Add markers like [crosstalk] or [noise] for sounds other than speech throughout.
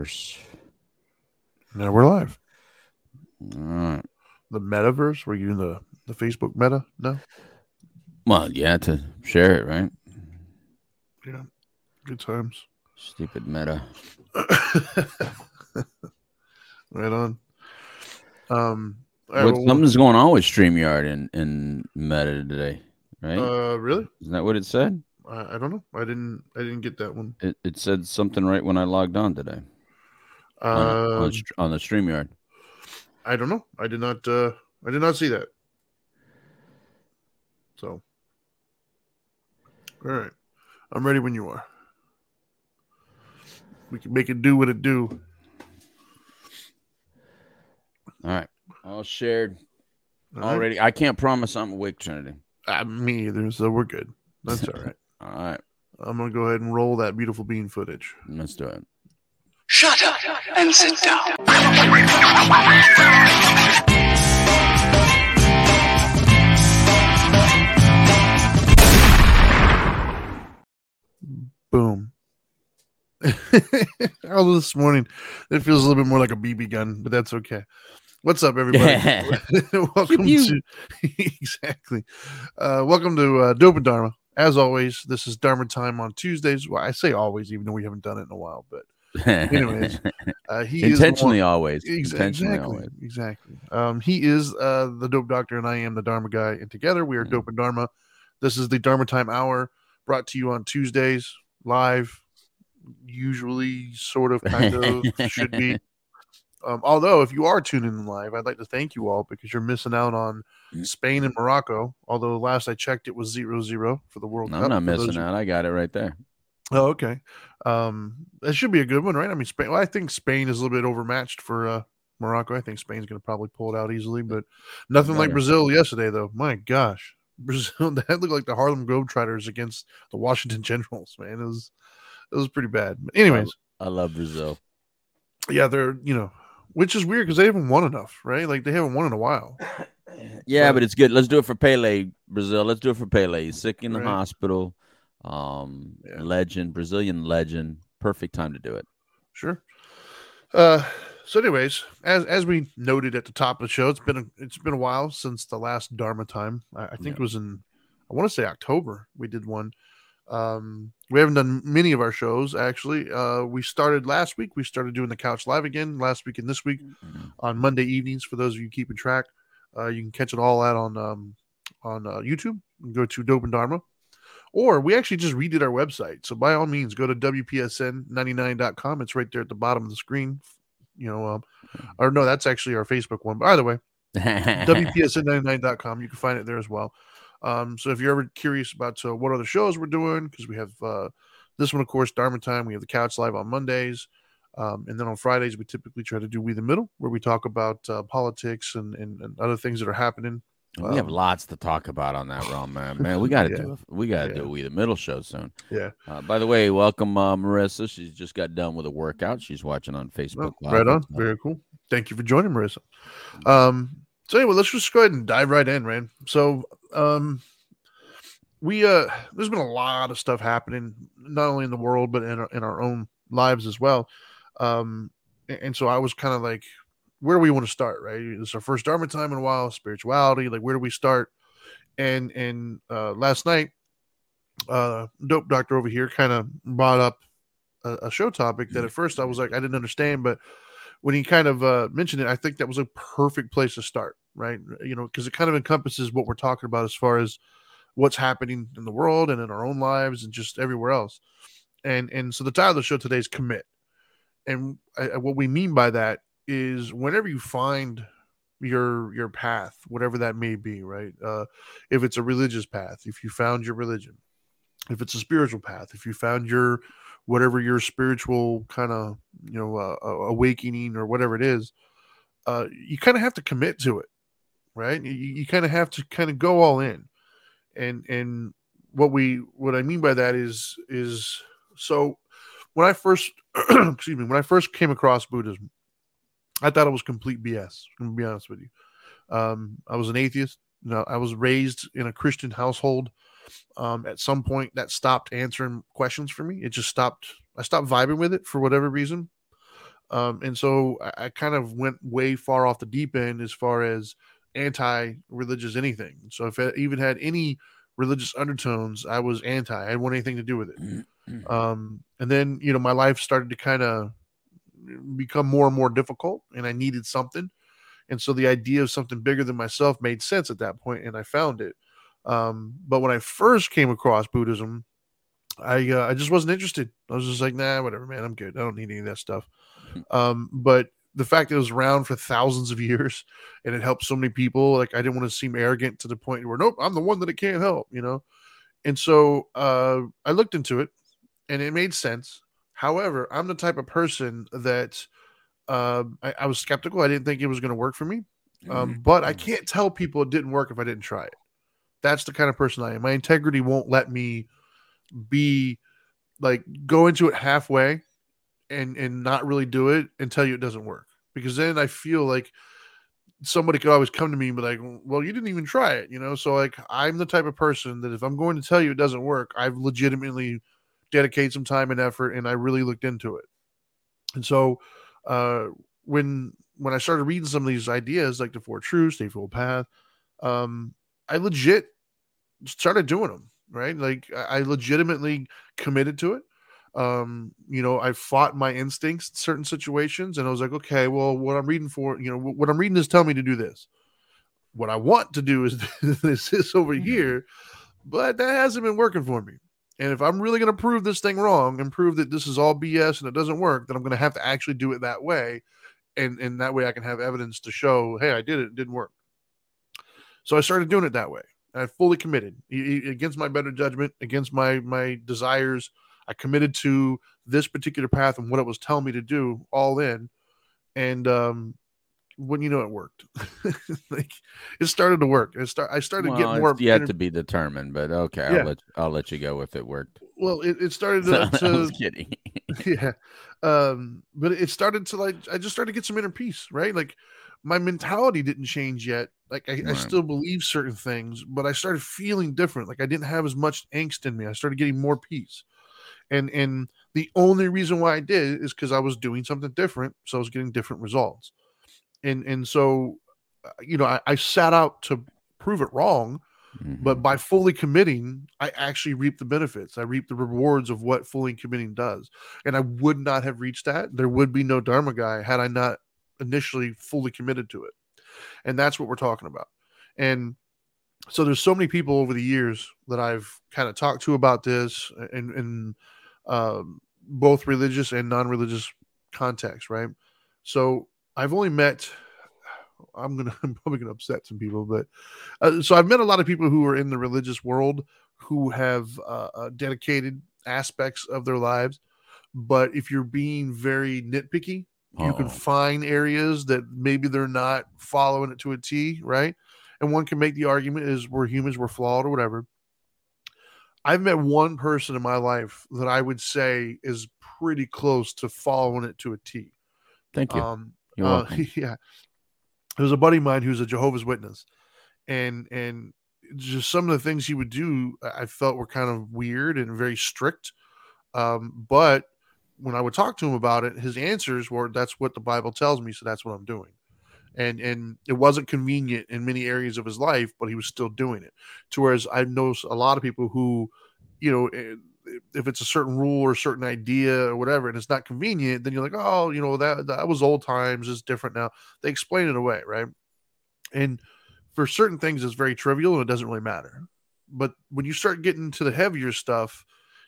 metaverse. Now we're live. All right. The metaverse. Were you in the the Facebook meta? No. Well, yeah, to share it, right? Yeah. Good times. Stupid meta. [laughs] right on. Um. right, well, something's going on with StreamYard and, and Meta today, right? uh, really? Isn't that what it said? I, I don't know. I didn't. I didn't get that one. It, it said something right when I logged on today on, on, Um, on the StreamYard. I don't know. I did not. Uh, I did not see that. So, all right, I'm ready when you are. We can make it do what it do. All right. All shared All right? already. I can't promise I'm awake, Trinity. Uh, me either. So we're good. That's all right. [laughs] All right. I'm gonna go ahead and roll that beautiful bean footage. Let's do it. Shut up and sit down. Boom. [laughs] Although this morning it feels a little bit more like a BB gun, but that's okay. What's up, everybody? [laughs] [laughs] welcome Pew, to exactly. Uh, welcome to uh, Dope and Dharma. As always, this is Dharma time on Tuesdays. Well, I say always, even though we haven't done it in a while. But anyways, [laughs] uh, he is intentionally always. Ex- intentionally exactly, always. exactly. Um, he is uh, the dope doctor, and I am the Dharma guy, and together we are Mm. dope and Dharma. This is the Dharma Time Hour, brought to you on Tuesdays, live. Usually, sort of, kind of, should be. [laughs] Um, although, if you are tuning in live, I'd like to thank you all because you're missing out on Mm. Spain and Morocco. Although last I checked, it was 0-0 for the World Cup. I'm not missing who- out. I got it right there. Oh, okay. Um, that should be a good one, right? I mean, Spain. Well, I think Spain is a little bit overmatched for uh, Morocco. I think Spain's going to probably pull it out easily, but nothing like Brazil yesterday, though. My gosh, [laughs] Brazil that looked like the Harlem Globetrotters against the Washington [laughs] Generals. Man, it was it was pretty bad. But anyways, I love Brazil. yeah, they're you know, which is weird because they haven't won enough, right? Like they haven't won in a while. Yeah, But- but it's good. Let's do it for Pele, Brazil. Let's do it for Pele. He's sick in the Right. hospital. Um, Yeah. legend, Brazilian legend. Perfect time to do it. Sure. Uh, so, anyways, as as we noted at the top of the show, it's been a, it's been a while since the last Dharma time. I, I think Yeah. it was in I want to say October we did one. Um, we haven't done many of our shows actually. Uh, we started last week. We started doing the couch live again last week and this week on Monday evenings. For those of you keeping track, uh, you can catch it all out on um, on uh, YouTube. Go to Dope and Dharma, or we actually just redid our website. So by all means, go to WPSN99.com. It's right there at the bottom of the screen. You know, um, or no, that's actually our Facebook one. But either way, [laughs] WPSN99.com. You can find it there as well. Um, so if you're ever curious about uh, what other shows we're doing, because we have uh, this one, of course, Dharma Time. We have the Couch Live on Mondays. Um, and then on Fridays, we typically try to do We the Middle, where we talk about uh, politics and, and, and other things that are happening. We have lots to talk about on that realm, man. Man, we got to [laughs] Yeah. do. We got to Yeah. do we the middle show soon. Yeah. Uh, by the way, welcome uh, Marissa. She's just got done with a workout. She's watching on Facebook. Oh, right on. Very cool. Thank you for joining, Marissa. Um, so anyway, let's just go ahead and dive right in, man. So um we uh there's been a lot of stuff happening, not only in the world, but in our in our own lives as well. Um and so I was kind of like, where do we want to start, right? It's our first Dharma time in a while, spirituality, like where do we start? And and uh last night, uh dope doctor over here kind of brought up a, a show topic that at first I was like, I didn't understand, but when he kind of uh, mentioned it, I think that was a perfect place to start, right? You know, because it kind of encompasses what we're talking about as far as what's happening in the world and in our own lives and just everywhere else. And and so the title of the show today is commit, and I, I- what we mean by that is whenever you find your your path, whatever that may be, right? Uh, if it's a religious path, if you found your religion, if it's a spiritual path, if you found your whatever your spiritual kind of you know uh, awakening or whatever it is uh you kind of have to commit to it right you, you kind of have to kind of go all in and and what we what i mean by that is is so when i first [clears throat] excuse me when i first came across buddhism i thought it was complete bs i'm gonna be honest with you um i was an atheist you know i was raised in a christian household um, at some point that stopped answering questions for me. It just stopped. I stopped vibing with it for whatever reason. Um, and so I, I kind of went way far off the deep end as far as anti-religious anything. So if it even had any religious undertones, I was anti. I didn't want anything to do with it. Um, and then you know my life started to kind of become more and more difficult, and I needed something. And so the idea of something bigger than myself made sense at that point, and I found it. Um, but when I first came across Buddhism, I uh, I just wasn't interested. I was just like, nah, whatever, man. I'm good. I don't need any of that stuff. Um, but the fact that it was around for thousands of years and it helped so many people, like I didn't want to seem arrogant to the point where nope, I'm the one that it can't help, you know. And so uh, I looked into it, and it made sense. However, I'm the type of person that um, I, I was skeptical. I didn't think it was going to work for me. Um, but I can't tell people it didn't work if I didn't try it. That's the kind of person I am. My integrity won't let me be like go into it halfway and and not really do it and tell you it doesn't work because then I feel like somebody could always come to me and be like, "Well, you didn't even try it," you know. So like, I'm the type of person that if I'm going to tell you it doesn't work, I've legitimately dedicated some time and effort, and I really looked into it. And so, uh, when when I started reading some of these ideas, like the Four Truths, the Eightfold Path, um, I legit started doing them. Right, like I legitimately committed to it um you know i fought my instincts in certain situations and i was like okay well what i'm reading for you know what i'm reading is telling me to do this what i want to do is [laughs] this, this over here but that hasn't been working for me and if i'm really going to prove this thing wrong and prove that this is all bs and it doesn't work then i'm going to have to actually do it that way. And and that way i can have evidence to show hey i did it it didn't work. So i started doing it that way. I fully committed. Against my better judgment against my my desires I committed to this particular path and what it was telling me to do all in. And um when you know it worked. [laughs] like it started to work. It start I started to Well, get more yet inter- to be determined, but okay, Yeah. I'll let I'll let you go if it worked. well it, it started So, to, [laughs] I was kidding. [laughs] yeah. Um but it started to like I just started to get some inner peace, right? Like my mentality didn't change yet. Like I, I still believe certain things, but I started feeling different. Like I didn't have as much angst in me. I started getting more peace. And and the only reason why I did is because I was doing something different. So I was getting different results. And and so uh, you know, I, I sat out to prove it wrong, but Mhm. by fully committing, I actually reap the benefits. I reap the rewards of what fully committing does. And I would not have reached that. There would be no Dharma guy had I not initially fully committed to it. And that's what we're talking about. And so there's so many people over the years that I've kind of talked to about this and in um, both religious and non-religious contexts, right? So I've only met I'm gonna [laughs] I'm probably gonna upset some people, but uh, so I've met a lot of people who are in the religious world who have uh, uh, dedicated aspects of their lives. But if you're being very nitpicky, you can find areas that maybe they're not following it to a T, right? And one can make the argument is we're humans, we're flawed or whatever. I've met one person in my life that I would say is pretty close to following it to a T. Thank you. Um, You're uh, welcome. [laughs] yeah, there's a buddy of mine who's a Jehovah's Witness, and and just some of the things he would do, I felt were kind of weird and very strict. Um, but when I would talk to him about it, his answers were, "That's what the Bible tells me, so that's what I'm doing." And and it wasn't convenient in many areas of his life, but he was still doing it. To whereas I know a lot of people who, you know, eh, if it's a certain rule or a certain idea or whatever, and it's not convenient, then you're like, oh, you know, that that was old times, it's different now. They explain it away, right? And for certain things, it's very trivial and it doesn't really matter. But when you start getting to the heavier stuff,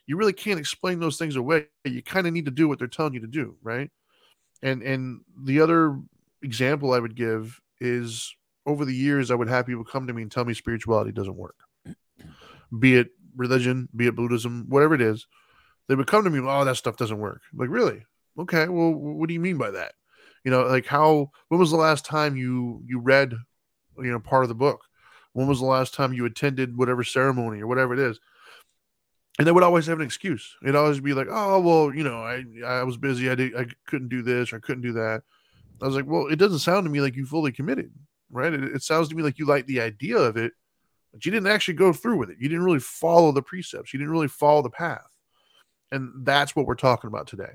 you really can't explain those things away. You kind of need to do what they're telling you to do, right? And and the other example I would give is over the years, I would have people come to me and tell me spirituality doesn't work, be it religion, be it Buddhism, whatever it is. They would come to me, oh, that stuff doesn't work. I'm like, really? Okay, well, what do you mean by that? You know, like how? When was the last time you you read, you know, part of the book? When was the last time you attended whatever ceremony or whatever it is? And they would always have an excuse. It'd always be like, oh, well, you know, I I was busy, I did, I couldn't do this or I couldn't do that. I was like, well, it doesn't sound to me like you fully committed, right? It, it sounds to me like you like the idea of it, but you didn't actually go through with it. You didn't really follow the precepts. You didn't really follow the path. And that's what we're talking about today.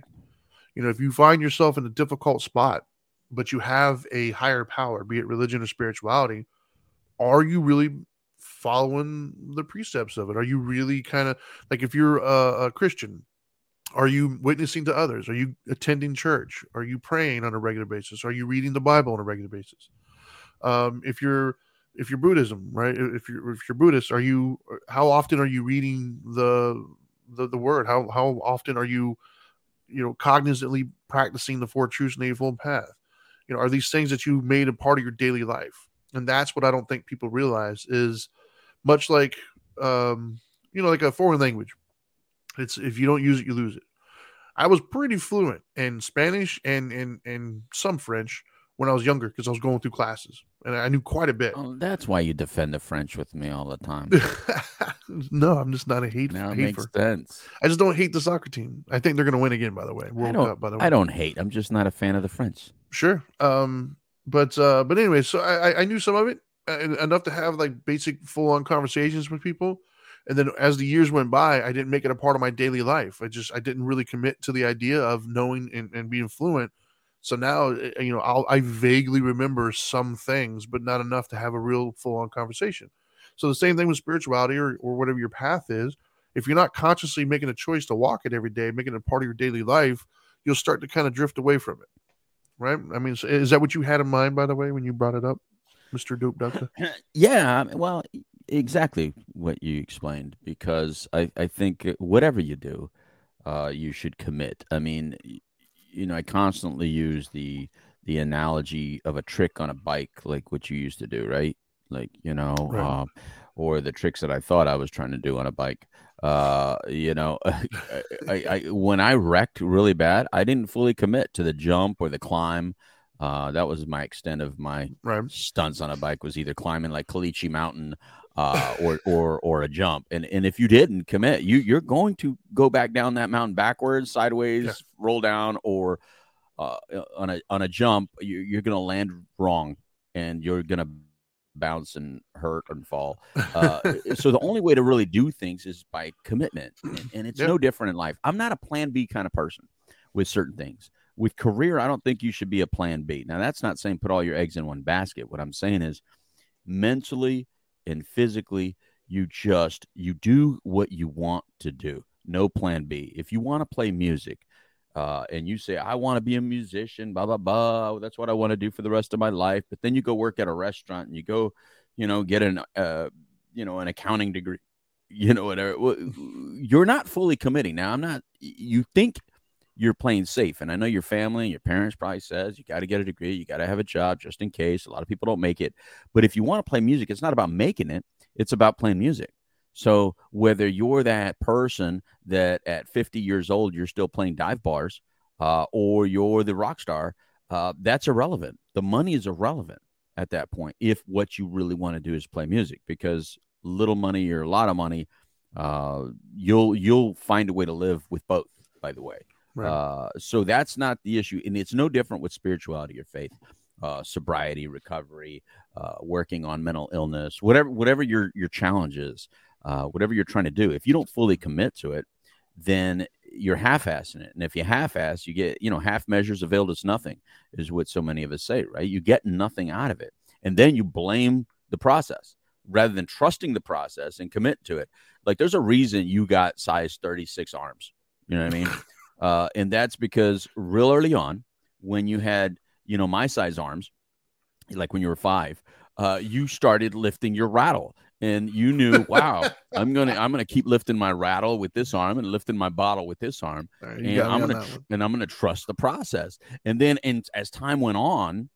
You know, if you find yourself in a difficult spot, but you have a higher power, be it religion or spirituality, are you really following the precepts of it? Are you really kind of like if you're a, a Christian, are you witnessing to others? Are you attending church? Are you praying on a regular basis? Are you reading the Bible on a regular basis? Um, if you're if you're Buddhism, right? If you're if you're Buddhist, are you how often are you reading the the, the word? How how often are you you know cognizantly practicing the four truths and eightfold path? You know, are these things that you made a part of your daily life? And that's what I don't think people realize is much like um, you know, like a foreign language. It's if you don't use it, you lose it. I was pretty fluent in Spanish and and and some French when I was younger because I was going through classes and I knew quite a bit. Oh, that's why you defend the French with me all the time. [laughs] no, I'm just not a hate. Now it hater. makes sense. I just don't hate the soccer team. I think they're going to win again. By the way, I World don't. Cup. By the way, I don't hate. I'm just not a fan of the French. Sure. Um, but uh, but anyway, so I I- I knew some of it uh, enough to have like basic full on conversations with people, and then as the years went by, I didn't make it a part of my daily life. I just I didn't really commit to the idea of knowing and, and being fluent. So now uh, you know I'll I vaguely remember some things, but not enough to have a real full on conversation. So the same thing with spirituality or or whatever your path is. If you're not consciously making a choice to walk it every day, making it a part of your daily life, you'll start to kind of drift away from it right? I mean, is that what you had in mind, by the way, when you brought it up, Mister Dope [clears throat] yeah, well, exactly what you explained. Because I, I think uh, whatever you do, uh, you should commit. I mean, you know, I constantly use the the analogy of a trick on a bike, like what you used to do, right? Like you know, Right. um, or the tricks that I thought I was trying to do on a bike. Uh, you know, [laughs] I, I, I when I wrecked really bad, I didn't fully commit to the jump or the climb. Uh, that was my extent of my Right. stunts on a bike was either climbing like Kalichi Mountain uh, or or or a jump. And and if you didn't commit, you you're going to go back down that mountain backwards, sideways, Yeah. roll down, or uh, on a on a jump, you, you're going to land wrong, and you're going to bounce and hurt and fall. Uh, [laughs] so the only way to really do things is by commitment, and, and it's Yeah. no different in life. I'm not a Plan B kind of person with certain things. With career, I don't think you should be a Plan B. Now that's not saying put all your eggs in one basket. What I'm saying is mentally and physically you just you do what you want to do. No plan b. If you want to play music uh, and you say i want to be a musician blah blah blah that's what i want to do for the rest of my life but then you go work at a restaurant and you go you know get an uh, you know an accounting degree you know whatever. You're not fully committing. Now i'm not you think you're playing safe and i know your family and your parents probably says you got to get a degree you got to have a job just in case a lot of people don't make it. But if you want to play music it's not about making it it's about playing music. So whether you're that person that at 50 years old you're still playing dive bars uh, or you're the rock star uh, that's irrelevant. The money is irrelevant at that point if what you really want to do is play music because little money or a lot of money uh, you'll you'll find a way to live with both by the way Right. uh, so that's not the issue, and it's no different with spirituality or faith, uh, sobriety, recovery, uh, working on mental illness, whatever whatever your your challenge is, uh, whatever you're trying to do. If you don't fully commit to it, then you're half-assing it, and if you half-ass, you get you know half measures availed us nothing, is what so many of us say, right? You get nothing out of it, and then you blame the process rather than trusting the process and commit to it. Like there's a reason you got size 36 arms. You know what I mean? [laughs] uh, and that's because real early on, when you had you know my size arms, like when you were five, uh, you started lifting your rattle, and you knew, [laughs] wow, I'm gonna I'm gonna keep lifting my rattle with this arm and lifting my bottle with this arm, right, and you got me I'm gonna tr- and I'm gonna trust the process. And then, and as time went on,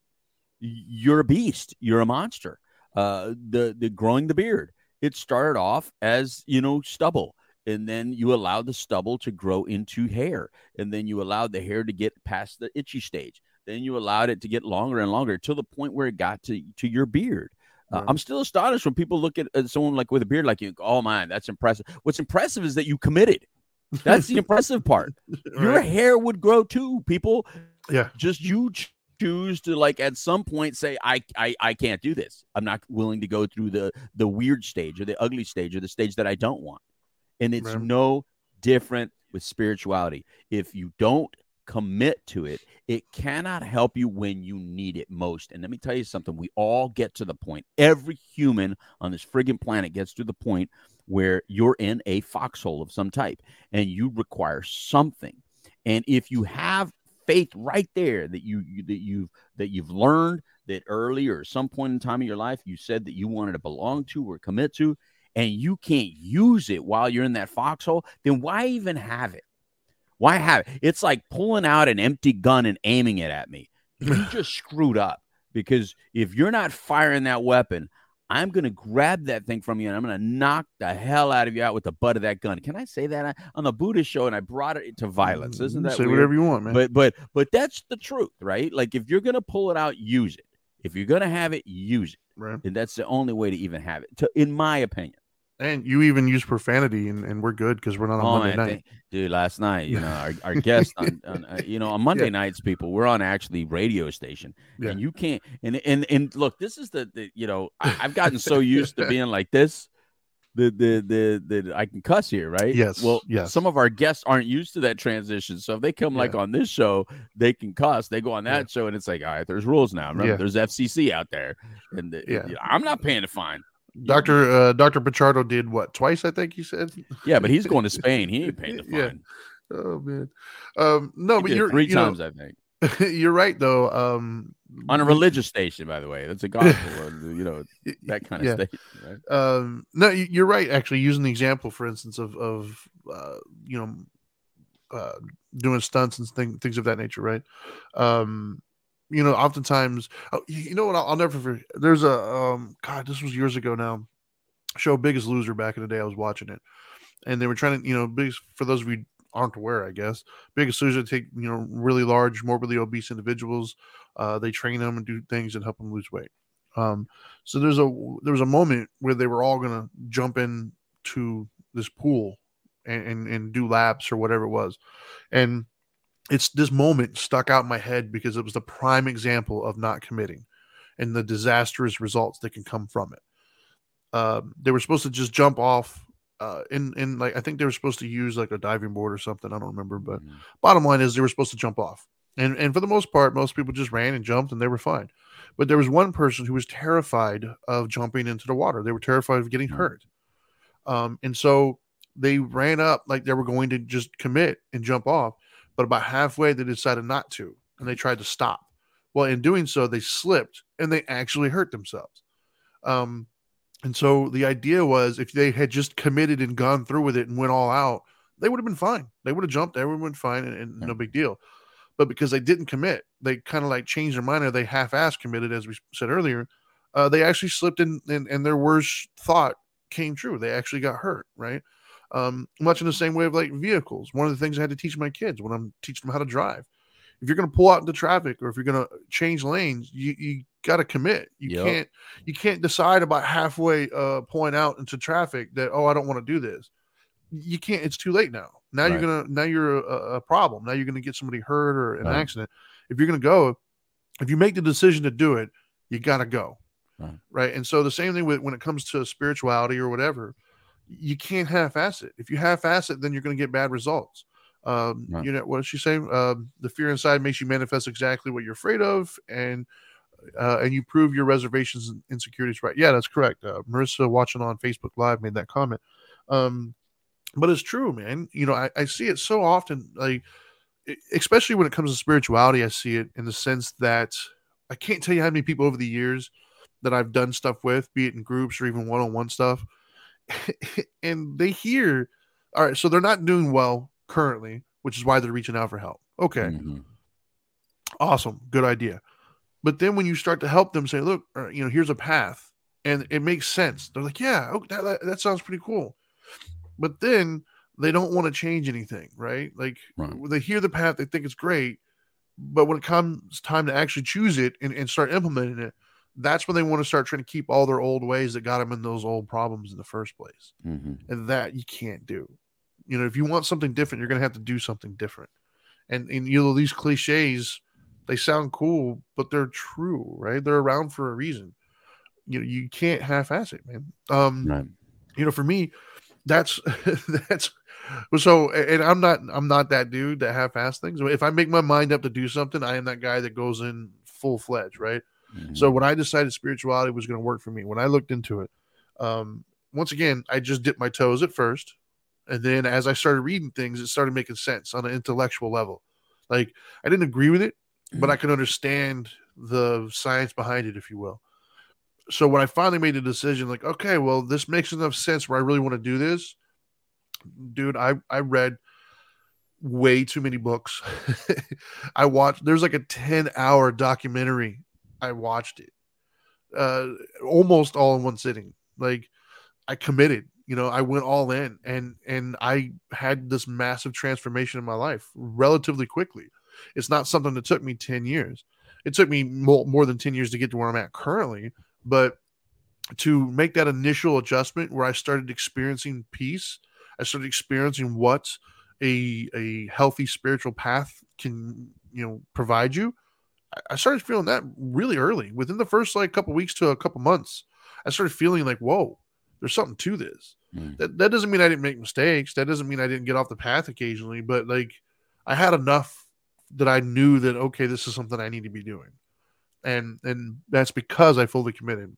you're a beast. You're a monster. Uh, the the growing the beard. It started off as you know stubble, and then you allowed the stubble to grow into hair, and then you allowed the hair to get past the itchy stage. Then you allowed it to get longer and longer to the point where it got to to your beard. Uh, I'm still astonished when people look at, at someone like with a beard, like you. Oh man, that's impressive. What's impressive is that you committed. That's the impressive part. [laughs] Your Right. hair would grow too. People, Yeah. just you ch- choose to like at some point say, I, I, I can't do this. I'm not willing to go through the the weird stage or the ugly stage or the stage that I don't want. And it's Right. no different with spirituality. If you don't commit to it, it cannot help you when you need it most. And let me tell you something we all get to the point, every human on this friggin' planet gets to the point where you're in a foxhole of some type and you require something. And if you have faith right there that you, you that you've that you've learned that early or some point in time in your life you said that you wanted to belong to or commit to and you can't use it while you're in that foxhole then why even have it why have it it's like pulling out an empty gun and aiming it at me you [laughs] just screwed up because if you're not firing that weapon I'm going to grab that thing from you and I'm going to knock the hell out of you out with the butt of that gun. Can I say that on the Buddhist show? And I brought it to violence. Mm, Isn't that say weird? whatever you want, man? But but but that's the truth, right? Like if you're going to pull it out, use it. If you're going to have it, use it. right. And that's the only way to even have it, to, in my opinion. And you even use profanity, and, and we're good because we're not on Oh, Monday man, night. dude, last night, you know, our, our [laughs] guest on, on uh, you know, on Monday Yeah. nights, people, we're on actually radio station, Yeah. and you can't. And and and look, this is the, the you know, I, I've gotten so [laughs] used to being like this. The, the the the I can cuss here, right? Yes, Well, yes. some of our guests aren't used to that transition, so if they come like on this show, they can cuss. They go on that show, and it's like, all right, there's rules now. Remember, Yeah. there's FCC out there, and the, Yeah. you know, I'm not paying a fine. Doctor uh, Doctor Pichardo did what twice? I think he said. Yeah, but he's going to [laughs] Spain. He ain't paying the Yeah. fine. Oh man, um, no, He but you're three you know, times, I think. [laughs] you're right though. Um, on a religious station, by the way. That's a [laughs] gospel, or, you know, that kind of yeah. station, right? Um, no, you- you're right. Actually, using the example, for instance, of of uh, you know, uh, doing stunts and thing, things of that nature, right? Um, you know, oftentimes, oh, you know what? I'll, I'll never forget. There's a um, God, this was years ago now. Show Biggest Loser back in the day. I was watching it, and they were trying to, you know, biggest for those of you aren't aware, I guess, Biggest Loser take you know really large, morbidly obese individuals. Uh, they train them and do things and help them lose weight. Um, so there's a there was a moment where they were all gonna jump in to this pool and, and and do laps or whatever it was, and it's this moment stuck out in my head because it was the prime example of not committing and the disastrous results that can come from it. Um, they were supposed to just jump off. Uh, in in like I think they were supposed to use like a diving board or something. I don't remember, but Mhm. bottom line is they were supposed to jump off and and for the most part most people just ran and jumped and they were fine but there was one person who was terrified of jumping into the water they were terrified of getting Mhm. hurt um and so they ran up like they were going to just commit and jump off but about halfway they decided not to and they tried to stop well in doing so they slipped and they actually hurt themselves um and so the idea was if they had just committed and gone through with it and went all out they would have been fine they would have jumped everyone would have been fine and, and no big deal but because they didn't commit, they kind of like changed their mind or they half-ass committed, as we said earlier. Uh, they actually slipped in, and, and their worst thought came true. They actually got hurt, right? Um, much in the same way of like vehicles. One of the things I had to teach my kids when I'm teaching them how to drive. If you're going to pull out into traffic or if you're going to change lanes, you, you got to commit. You Yep. can't you can't decide about halfway uh, pulling out into traffic that oh I don't want to do this. You can't. It's too late now. Now you're gonna now you're a, a problem. Now you're gonna get somebody hurt or an Right. accident. If you're gonna go, if you make the decision to do it, you gotta go. Right. Right. And so the same thing with when it comes to spirituality or whatever, you can't half-ass it. If you half-ass it, then you're gonna get bad results. Um, Right. you know what she say? Um, the fear inside makes you manifest exactly what you're afraid of, and uh, and you prove your reservations and insecurities right. Yeah, that's correct. Uh, Marissa watching on Facebook Live made that comment. Um, but it's true, man. You know, I, I see it so often, like especially when it comes to spirituality. I see it in the sense that I can't tell you how many people over the years that I've done stuff with, be it in groups or even one-on-one stuff, [laughs] and they hear, all right, so they're not doing well currently, which is why they're reaching out for help. Okay, Mhm. awesome good idea but then when you start to help them say look uh, you know here's a path and it makes sense they're like yeah oh, that, that, that sounds pretty cool but then they don't want to change anything right like Right. they hear the path they think it's great but when it comes time to actually choose it and, and start implementing it that's when they want to start trying to keep all their old ways that got them in those old problems in the first place Mhm. and that you can't do. You know, if you want something different, you're going to have to do something different. And and you know these cliches, they sound cool, but they're true, right? They're around for a reason. You know, you can't half-ass it, man. Um, Right. you know, for me, that's [laughs] that's so and I'm not I'm not that dude that half-ass things. If I make my mind up to do something, I am that guy that goes in full fledged, right? Mhm. So when I decided spirituality was going to work for me, when I looked into it, um, once again, I just dipped my toes at first, and then as I started reading things, it started making sense on an intellectual level. Like I didn't agree with it, but I could understand the science behind it, if you will. So when I finally made the decision, like, okay, well, this makes enough sense where I really want to do this, dude. I I read way too many books. [laughs] I watched. There's like a ten hour documentary. I watched it, uh, almost all in one sitting. Like I committed. You know, I went all in, and and I had this massive transformation in my life relatively quickly. It's not something that took me ten years. It took me more, more than ten years to get to where I'm at currently, but to make that initial adjustment where I started experiencing peace, I started experiencing what a a healthy spiritual path can you know provide you. I- started feeling that really early, within the first like couple weeks to a couple months. I started feeling like, whoa, there's something to this. Mm. That that doesn't mean I didn't make mistakes. That doesn't mean I didn't get off the path occasionally, but like I had enough that I knew that okay, this is something I need to be doing. And and that's because I fully committed.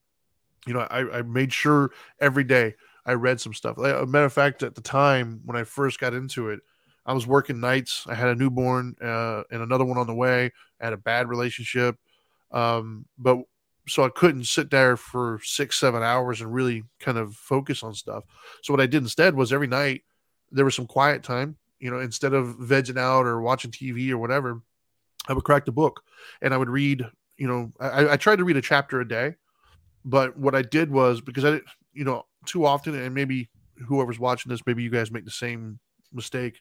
You know, I, I made sure every day I read some stuff. Like, a matter of fact, at the time when I first got into it, I was working nights. I had a newborn uh, and another one on the way. I had a bad relationship, um, but so I couldn't sit there for six, seven hours and really kind of focus on stuff. So what I did instead was every night there was some quiet time. You know, instead of vegging out or watching TV or whatever, I would crack the book and I would read. You know, I, I tried to read a chapter a day, but what I did was because I, you know, too often, and maybe whoever's watching this, maybe you guys make the same mistake.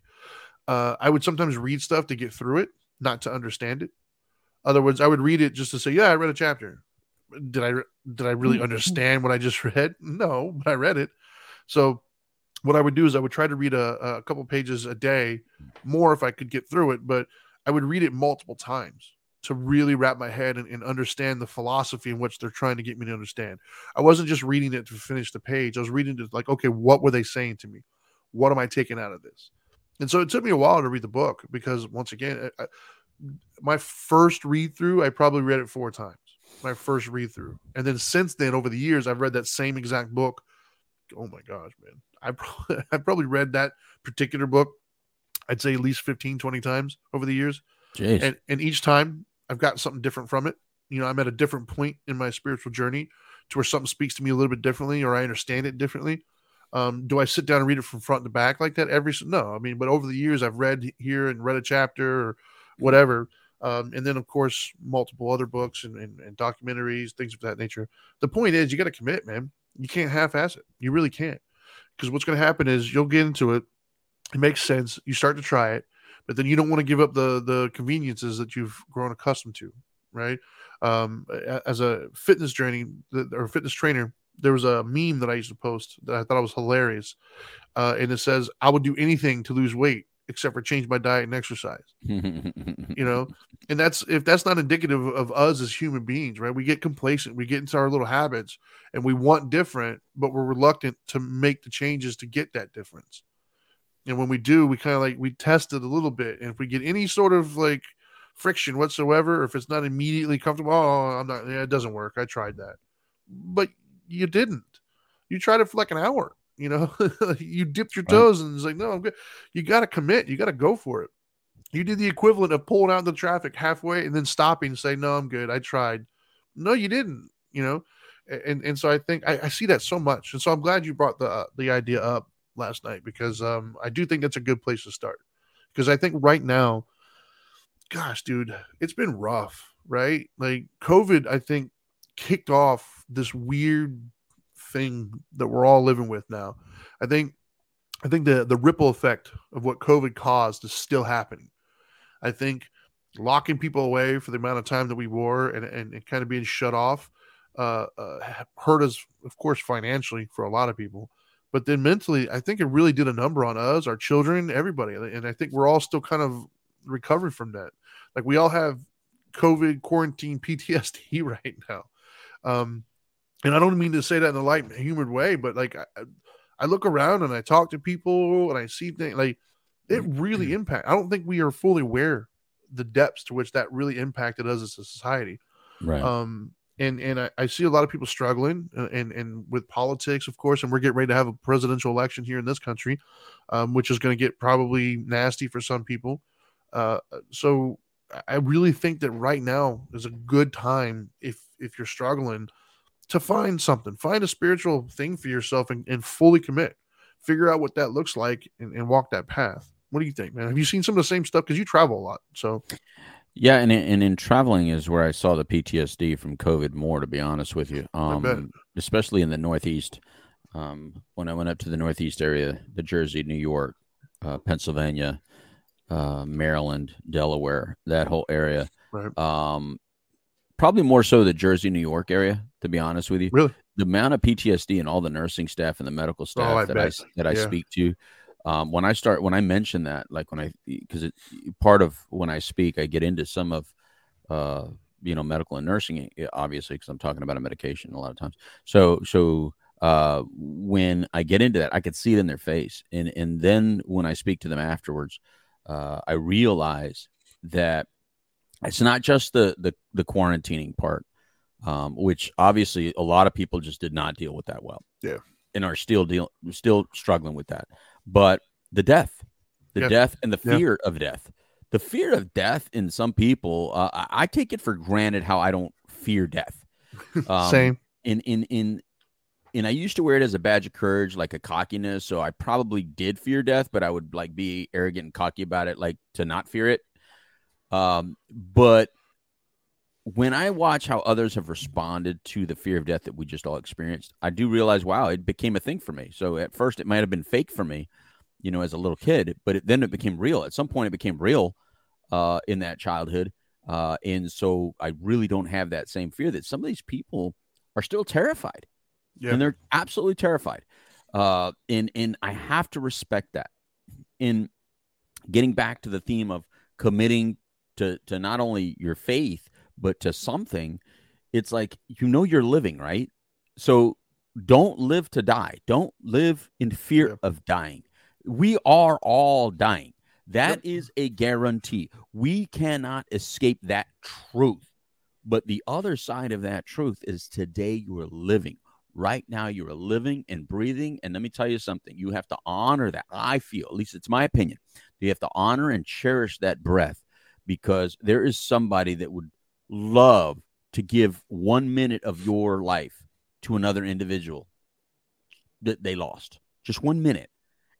Uh, I would sometimes read stuff to get through it, not to understand it. Other words, I would read it just to say, "Yeah, I read a chapter." Did I did I really understand what I just [laughs] read? No, but I read it. So what I would do is I would try to read a, a couple pages a day, more if I could get through it, but I would read it multiple times to really wrap my head and, and understand the philosophy in which they're trying to get me to understand. I wasn't just reading it to finish the page. I was reading it like, okay, what were they saying to me? What am I taking out of this? And so it took me a while to read the book because once again, I, my first read through, I probably read it four times. My first read through, and then since then, over the years, I've read that same exact book. Oh my gosh, man! I probably, [laughs] I probably read that particular book. I'd say at least 15, 20 times over the years Jeez. and and each time I've got something different from it. You know, I'm at a different point in my spiritual journey to where something speaks to me a little bit differently, or I understand it differently. Um, do I sit down and read it from front to back like that every? No, I mean, but over the years I've read here and read a chapter or whatever, um, and then of course multiple other books and, and, and documentaries, things of that nature. The point is, you got to commit, man. You can't half-ass it. You really can't, because what's going to happen is you'll get into it. It makes sense. You start to try it, but then you don't want to give up the the conveniences that you've grown accustomed to, right? Um, as a fitness journey or fitness trainer, there was a meme that I used to post that I thought was hilarious, uh, and it says, "I would do anything to lose weight except for change my diet and exercise." [laughs] You know, and that's if that's not indicative of us as human beings, right? We get complacent, we get into our little habits, and we want different, but we're reluctant to make the changes to get that difference. And when we do, we kind of like we test it a little bit, and if we get any sort of like friction whatsoever, or if it's not immediately comfortable, oh, I'm not, yeah, it doesn't work. I tried that, but you didn't. You tried it for like an hour. You know, [laughs] you dipped your Right. toes and it's like, no, I'm good. You got to commit. You got to go for it. You did the equivalent of pulling out the traffic halfway and then stopping and say, no, I'm good. I tried. No, you didn't. You know, and and so I think I, I see that so much, and so I'm glad you brought the uh, the idea up last night because um I do think that's a good place to start because I think right now, gosh, dude, it's been rough, right? Like COVID, I think kicked off this weird thing that we're all living with now. I think I think the the ripple effect of what COVID caused is still happening. I think locking people away for the amount of time that we were and and, and kind of being shut off uh, uh hurt us of course financially for a lot of people but then mentally i think it really did a number on us our children everybody and i think we're all still kind of recovering from that like we all have covid quarantine ptsd [laughs] right now um and i don't mean to say that in a light humored way but like i, I look around and I talk to people and I see things like it really Mm-hmm. impact. I don't think we are fully aware the depths to which that really impacted us as a society. Right. Um, and and I, I see a lot of people struggling uh, and and with politics, of course, and we're getting ready to have a presidential election here in this country, um, which is going to get probably nasty for some people. Uh, so I really think that right now is a good time if if you're struggling to find something, find a spiritual thing for yourself and, and fully commit. Figure out what that looks like and, and walk that path. What do you think, man? Have you seen some of the same stuff? Because you travel a lot. So Yeah, and in- and in traveling is where I saw the PTSD from COVID more. To be honest with you, um, especially in the Northeast. Um, when I went up to the Northeast area, the Jersey, New York, uh, Pennsylvania, uh, Maryland, Delaware, that whole area. Right. Um, probably more so the Jersey, New York area. To be honest with you, Really? the amount of PTSD and all the nursing staff and the medical staff Oh, I that I that I speak to. Um, when I start, when I mention that, like when I, because it part of when I speak, I get into some of, uh, you know, medical and nursing, eh, obviously, because I'm talking about a medication a lot of times. So, so uh, when I get into that, I could see it in their face, and and then when I speak to them afterwards, uh, I realize that it's not just the the the quarantining part, um, which obviously a lot of people just did not deal with that well. Yeah. and are still deal still struggling with that. But the death, the Yeah. death, and the Yeah. fear of death. The fear of death in some people, uh, I, I take it for granted how I don't fear death. [laughs] Um, same. in in in and I used to wear it as a badge of courage, like a cockiness. So I probably did fear death, but I would like be arrogant and cocky about it, like to not fear it. Um, but when I watch how others have responded to the fear of death that we just all experienced, I do realize, wow, it became a thing for me. So at first, it might have been fake for me, you know, as a little kid, but it, then it became real. At some point, it became real uh, in that childhood. Uh, and so I really don't have that same fear that some of these people are still terrified Yeah. and they're absolutely terrified. Uh, and and I have to respect that. In getting back to the theme of committing to to not only your faith but to something, it's like you know you're living right. So don't live to die. Don't live in fear Yeah. of dying. We are all dying. That Yep. is a guarantee. We cannot escape that truth. But the other side of that truth is today you are living. Right now, you are living and breathing. And let me tell you something you have to honor that. I feel, at least it's my opinion, you have to honor and cherish that breath because there is somebody that would love to give one minute of your life to another individual that they lost. Just one minute.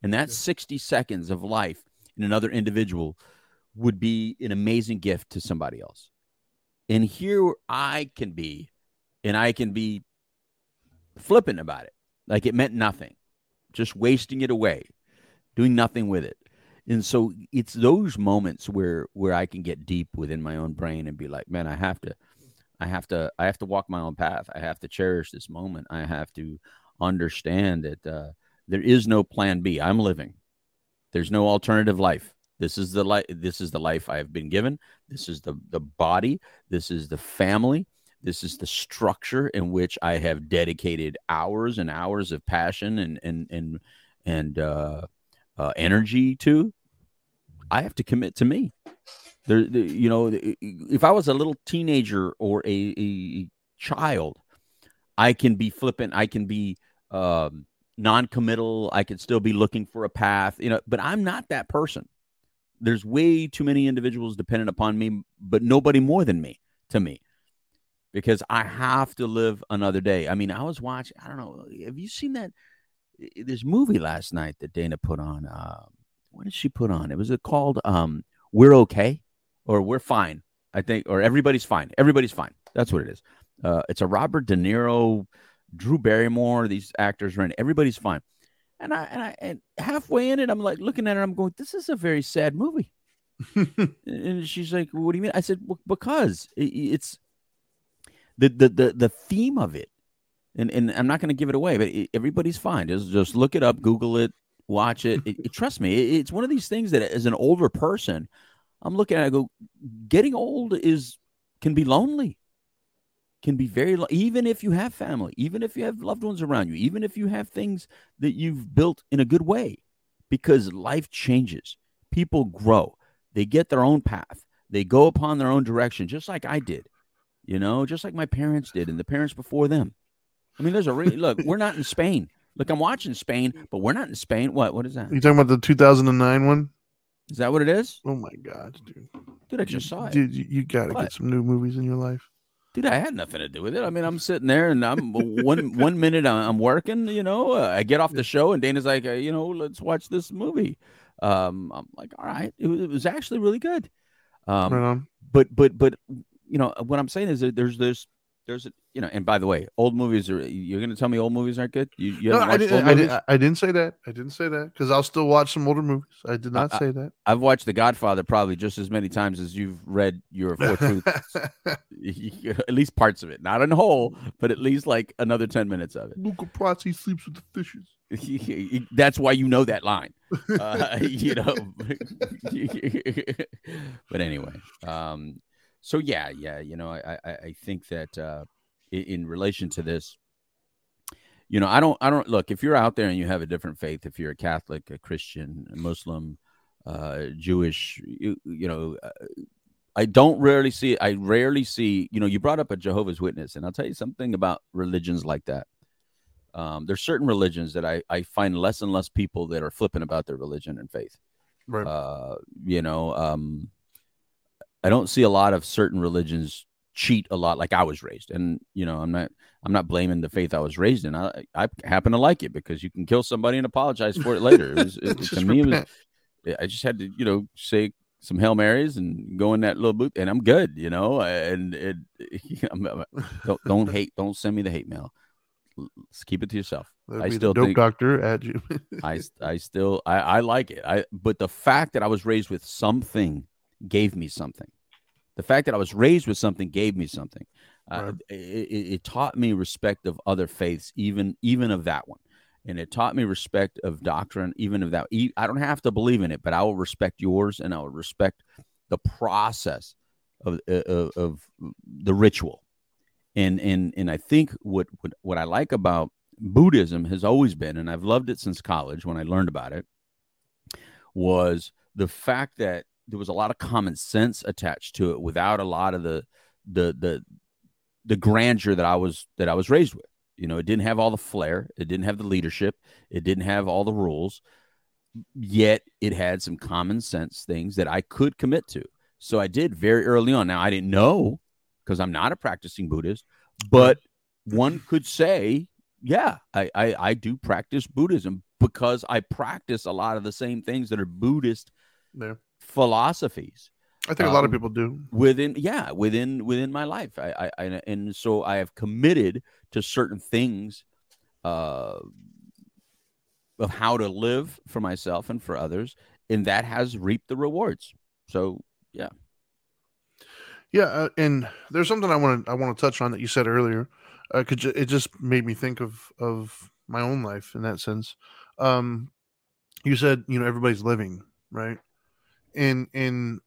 And that Yeah. 60 seconds of life in another individual would be an amazing gift to somebody else. And here I can be, and I can be flippant about it. Like it meant nothing, just wasting it away, doing nothing with it. And so it's those moments where where I can get deep within my own brain and be like, man, I have to, I have to, I have to walk my own path. I have to cherish this moment. I have to understand that uh, there is no plan B. I'm living. There's no alternative life. This is the life. This is the life I have been given. This is the the body. This is the family. This is the structure in which I have dedicated hours and hours of passion and and and and uh, uh, energy to. I have to commit to me. There, the, you know, if I was a little teenager or a, a child, I can be flippant. I can be um, non-committal. I can still be looking for a path. You know, but I'm not that person. There's way too many individuals dependent upon me, but nobody more than me to me because I have to live another day. I mean, I was watching, I don't know, have you seen that? This movie last night that Dana put on. Uh, what did she put on? It was it called um, We're Okay or We're Fine, I think, or Everybody's Fine. Everybody's Fine. That's what it is. Uh, it's a Robert De Niro, Drew Barrymore. These actors are in. Everybody's fine. And I and I and halfway in it, I'm like looking at her. I'm going, this is a very sad movie. [laughs] And she's like, "What do you mean?" I said, "Well, "Because it's the the the the theme of it." And and I'm not going to give it away, but it, everybody's fine. Just just look it up, Google it, watch it. it, it- trust me, it- it's one of these things that as an older person, I'm looking at. I go, getting old is can be lonely, can be very lo- even if you have family, even if you have loved ones around you, even if you have things that you've built in a good way, because life changes. People grow. They get their own path. They go upon their own direction, just like I did. You know, just like my parents did, and the parents before them. I mean, there's a re- look. We're not in Spain. Look, I'm watching Spain, but we're not in Spain. What? What is that? You talking about the 2009 one? Is that what it is? Oh my god, dude! Dude, I just saw it. Dude, you, you gotta What? get some new movies in your life. Dude, I had nothing to do with it. I mean, I'm sitting there and I'm one one minute I'm working, you know. Uh, I get off the show and Dana's like, uh, you know, let's watch this movie. Um, I'm like, all right, it was, it was actually really good. Um, right but but but you know what I'm saying is that there's there's there's a, you know, and by the way, old movies are. You're going to tell me old movies aren't good? You, you No, haven't I watched didn't, old I, movies? didn't, I didn't say that. I didn't say that because I'll still watch some older movies. I did not I- say that. I've watched The Godfather probably just as many times as you've read your [laughs] Four Truths. [laughs] at least parts of it, not in whole, but at least like another ten minutes of it. Luca Brasi sleeps with the fishes. [laughs] That's why you know that line, uh, you know. but anyway, um, so yeah, yeah, you know, I I, I think that uh, in, in relation to this, you know, I don't I don't look if you're out there and you have a different faith, if you're a Catholic, a Christian, a Muslim, uh, Jewish, you, you know. Uh, I don't rarely see I rarely see, you know, you brought up a Jehovah's Witness, and I'll tell you something about religions like that. Um, there's certain religions that I, I find less and less people that are flipping about their religion and faith. Right. Uh, you know, um, I don't see a lot of certain religions cheat a lot like I was raised. And, you know, I'm not I'm not blaming the faith I was raised in. I, I happen to like it because you can kill somebody and apologize for it later. It was, it, [laughs] to me, it was. I just had to, you know, say some Hail Marys and go in that little booth and I'm good, you know, and it, [laughs] don't, don't hate, don't send me the hate mail. Let's keep it to yourself. That'd I still dope think- doctor at you. [laughs] I, I still, I, I like it. I, but the fact that I was raised with something gave me something. The fact that I was raised with something gave me something. Uh, Right. it, it, it taught me respect of other faiths, even even of that one, and it taught me respect of doctrine, even of that. I don't have to believe in it, but I will respect yours, and I will respect the process of uh, of, of the ritual. And and and I think what what what I like about Buddhism has always been, and I've loved it since college when I learned about it, was the fact that there was a lot of common sense attached to it without a lot of the the the the grandeur that I was that I was raised with. You know, it didn't have all the flair, it didn't have the leadership, it didn't have all the rules, yet it had some common sense things that I could commit to. So I did very early on. Now I didn't know because I'm not a practicing Buddhist, but one could say, yeah, I, I I do practice Buddhism because I practice a lot of the same things that are Buddhist there. Philosophies I think a lot of Um, people do. within yeah within within my life I, I I and so I have committed to certain things uh of how to live for myself and for others and that has reaped the rewards so Yeah, uh, and there's something I want to I want to touch on that you said earlier, Uh, because it just made me think of of my own life in that sense. Um, you said you know everybody's living right, and and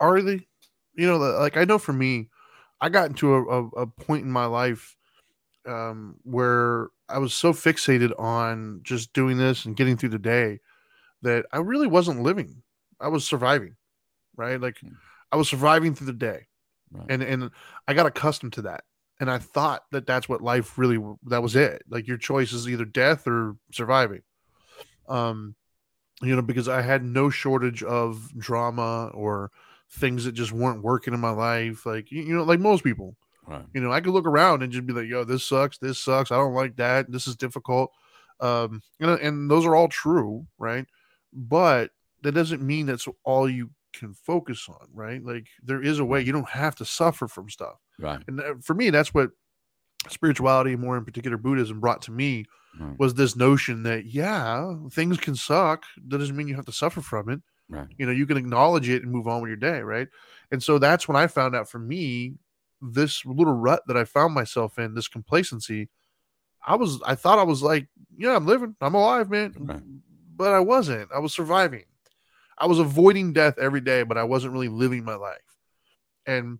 are they? You know, like I know for me, I got into a, a, a point in my life um, where I was so fixated on just doing this and getting through the day that I really wasn't living. I was surviving, right? Like Hmm. I was surviving through the day, right. and and I got accustomed to that, and I thought that that's what life really that was it. Like your choice is either death or surviving. Um, you know, because I had no shortage of drama or things that just weren't working in my life. Like you, know, like most people, right. you know, I could look around and just be like, "Yo, this sucks. This sucks. I don't like that. This is difficult." Um, you know, and those are all true, right? But that doesn't mean that's all you can focus on, right? Like there is a way. You don't have to suffer from stuff. right And uh, for me, that's what spirituality, more in particular Buddhism, brought to me right. was this notion that yeah, things can suck. That doesn't mean you have to suffer from it. Right. You know you can acknowledge it and move on with your day right? And so that's when i found out for me this little rut that i found myself in this complacency i was i thought i was like yeah i'm living i'm alive man. Right. but i wasn't. I was surviving. I was avoiding death every day but i wasn't really living my life. And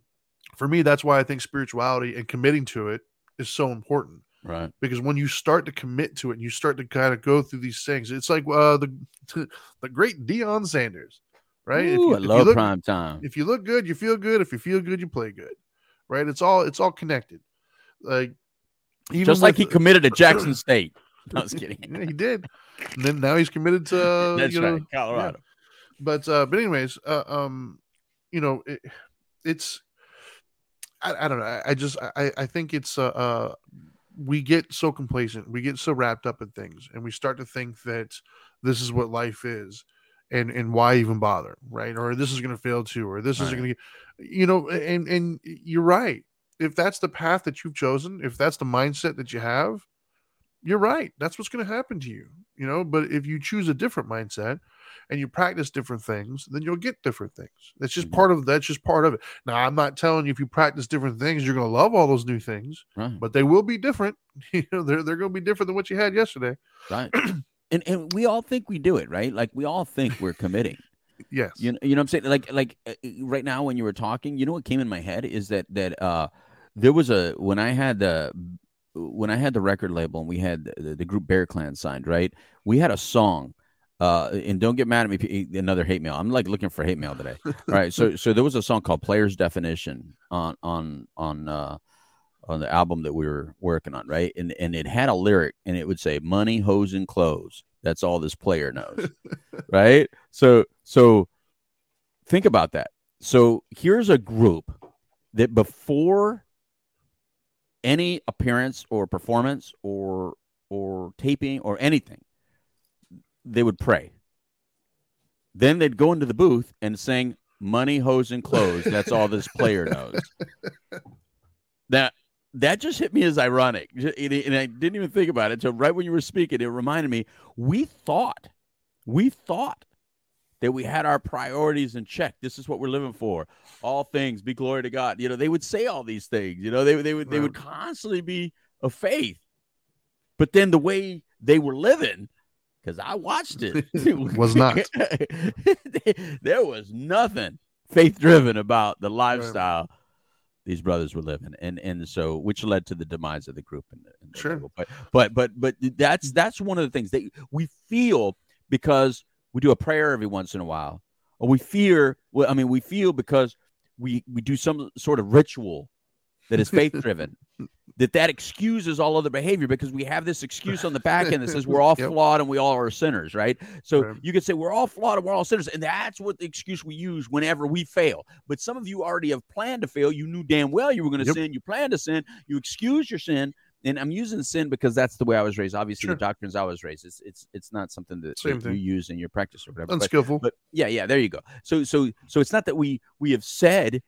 for me, that's why I think spirituality and committing to it is so important Right. because when you start to commit to it and you start to kind of go through these things, it's like uh, the [laughs] the great Deion Sanders, right? If you- I if you love look- prime time. if you look good, you feel good. If you feel good, you play good, right? It's all it's all connected. Like even Just like he committed to [clears throat] Jackson State. No, I was kidding. [laughs] yeah, he did. And then now he's committed to uh, [laughs] That's you know, right, Colorado. but uh but anyways uh, um you know it, it's I, I don't know I, just I I think it's uh, uh we get so complacent we get so wrapped up in things and we start to think that this is what life is and and why even bother right? Or this is going to fail too or this is Right. going to you know and and you're right. If that's the path that you've chosen if that's the mindset that you have you're right. That's what's going to happen to you you know? But if you choose a different mindset and you practice different things then you'll get different things that's just Mhm. part of that's just part of it now i'm not telling you if you practice different things you're going to love all those new things Right. but they will be different [laughs] you know they're, they're going to be different than what you had yesterday Right. [clears throat] and and we all think we do it, right? Like we all think we're committing. [laughs] yes You know, you know what I'm saying? Like like uh, uh, right now when you were talking, you know what came in my head is that that uh there was a when I had the when I had the record label and we had the, the group Bear Clan signed, right? We had a song. Uh, and don't get mad at me. Another hate mail. I'm like looking for hate mail today. All right. So so there was a song called "Player's Definition" on on on uh, on the album that we were working on, right? And and it had a lyric, and it would say "money, hoes, and clothes." That's all this player knows, [laughs] right? So so think about that. So here's a group that before any appearance or performance or or taping or anything, they would pray. Then they'd go into the booth and sing "Money, hoes, and clothes." That's all this player knows. That that just hit me as ironic, and I didn't even think about it. So right when you were speaking, it reminded me. We thought, we thought that we had our priorities in check. This is what we're living for. All things be glory to God. You know, they would say all these things. You know, they they would they would constantly be of faith. But then the way they were living, because I watched it, [laughs] [laughs] Was not. [laughs] there was nothing faith driven about the lifestyle these brothers were living, and and so which led to the demise of the group. And and Sure. But but but but that's mm. that's one of the things that we feel because we do a prayer every once in a while, or we fear. Well, I mean, we feel because we we do some sort of ritual that is faith [laughs] driven. that that excuses all other behavior because we have this excuse on the back end that says we're all [laughs] Yep. flawed and we all are sinners, right? So Right. you could say we're all flawed and we're all sinners, and that's what the excuse we use whenever we fail. But some of you already have planned to fail. You knew damn well you were going to Yep. sin. You planned to sin. You excuse your sin. And I'm using sin because that's the way I was raised. Obviously, Sure. the doctrines I was raised, it's it's it's not something that, that you use in your practice or whatever. But unskillful but yeah, yeah, there you go. So so so it's not that we we have said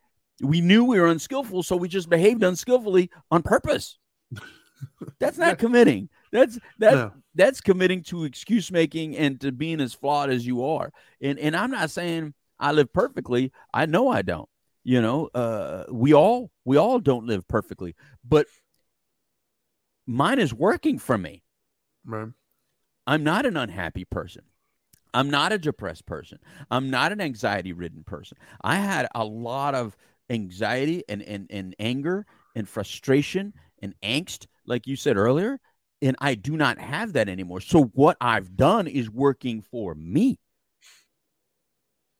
we knew we were unskillful, so we just behaved unskillfully on purpose. [laughs] That's not committing. That's that's No. that's committing to excuse making and to being as flawed as you are. And and I'm not saying I live perfectly. I know I don't. You know, uh we all we all don't live perfectly, but mine is working for me. right I'm not an unhappy person. I'm not a depressed person. I'm not an anxiety ridden person. I had a lot of anxiety and, and, and anger and frustration and angst, like you said earlier, and I do not have that anymore. So, what I've done is working for me.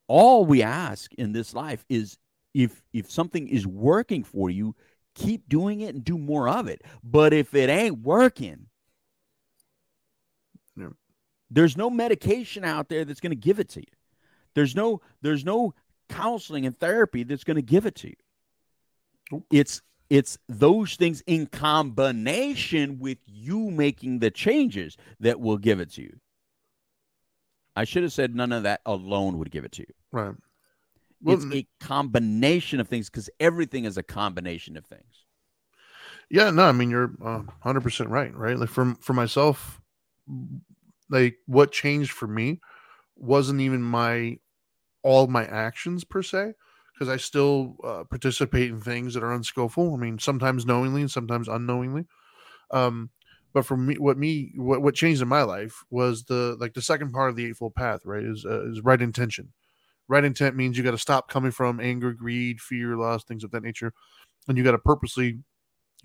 All we ask in this life is if if something is working for you, keep doing it and do more of it. But if it ain't working, there's no medication out there that's going to give it to you. There's no there's no counseling and therapy that's going to give it to you. It's it's those things in combination with you making the changes that will give it to you. I should have said none of that alone would give it to you. right Well, it's a combination of things because everything is a combination of things. Yeah, no, I mean you're uh, hundred percent right, right? Like for for myself, like what changed for me wasn't even my all my actions per se, because I still uh, participate in things that are unskillful. I mean, sometimes knowingly and sometimes unknowingly. Um, but for me, what me what what changed in my life was the like the second part of the eightfold path, right? Is uh, is right intention, Right intent means you got to stop coming from anger, greed, fear, lust, things of that nature, and you got to purposely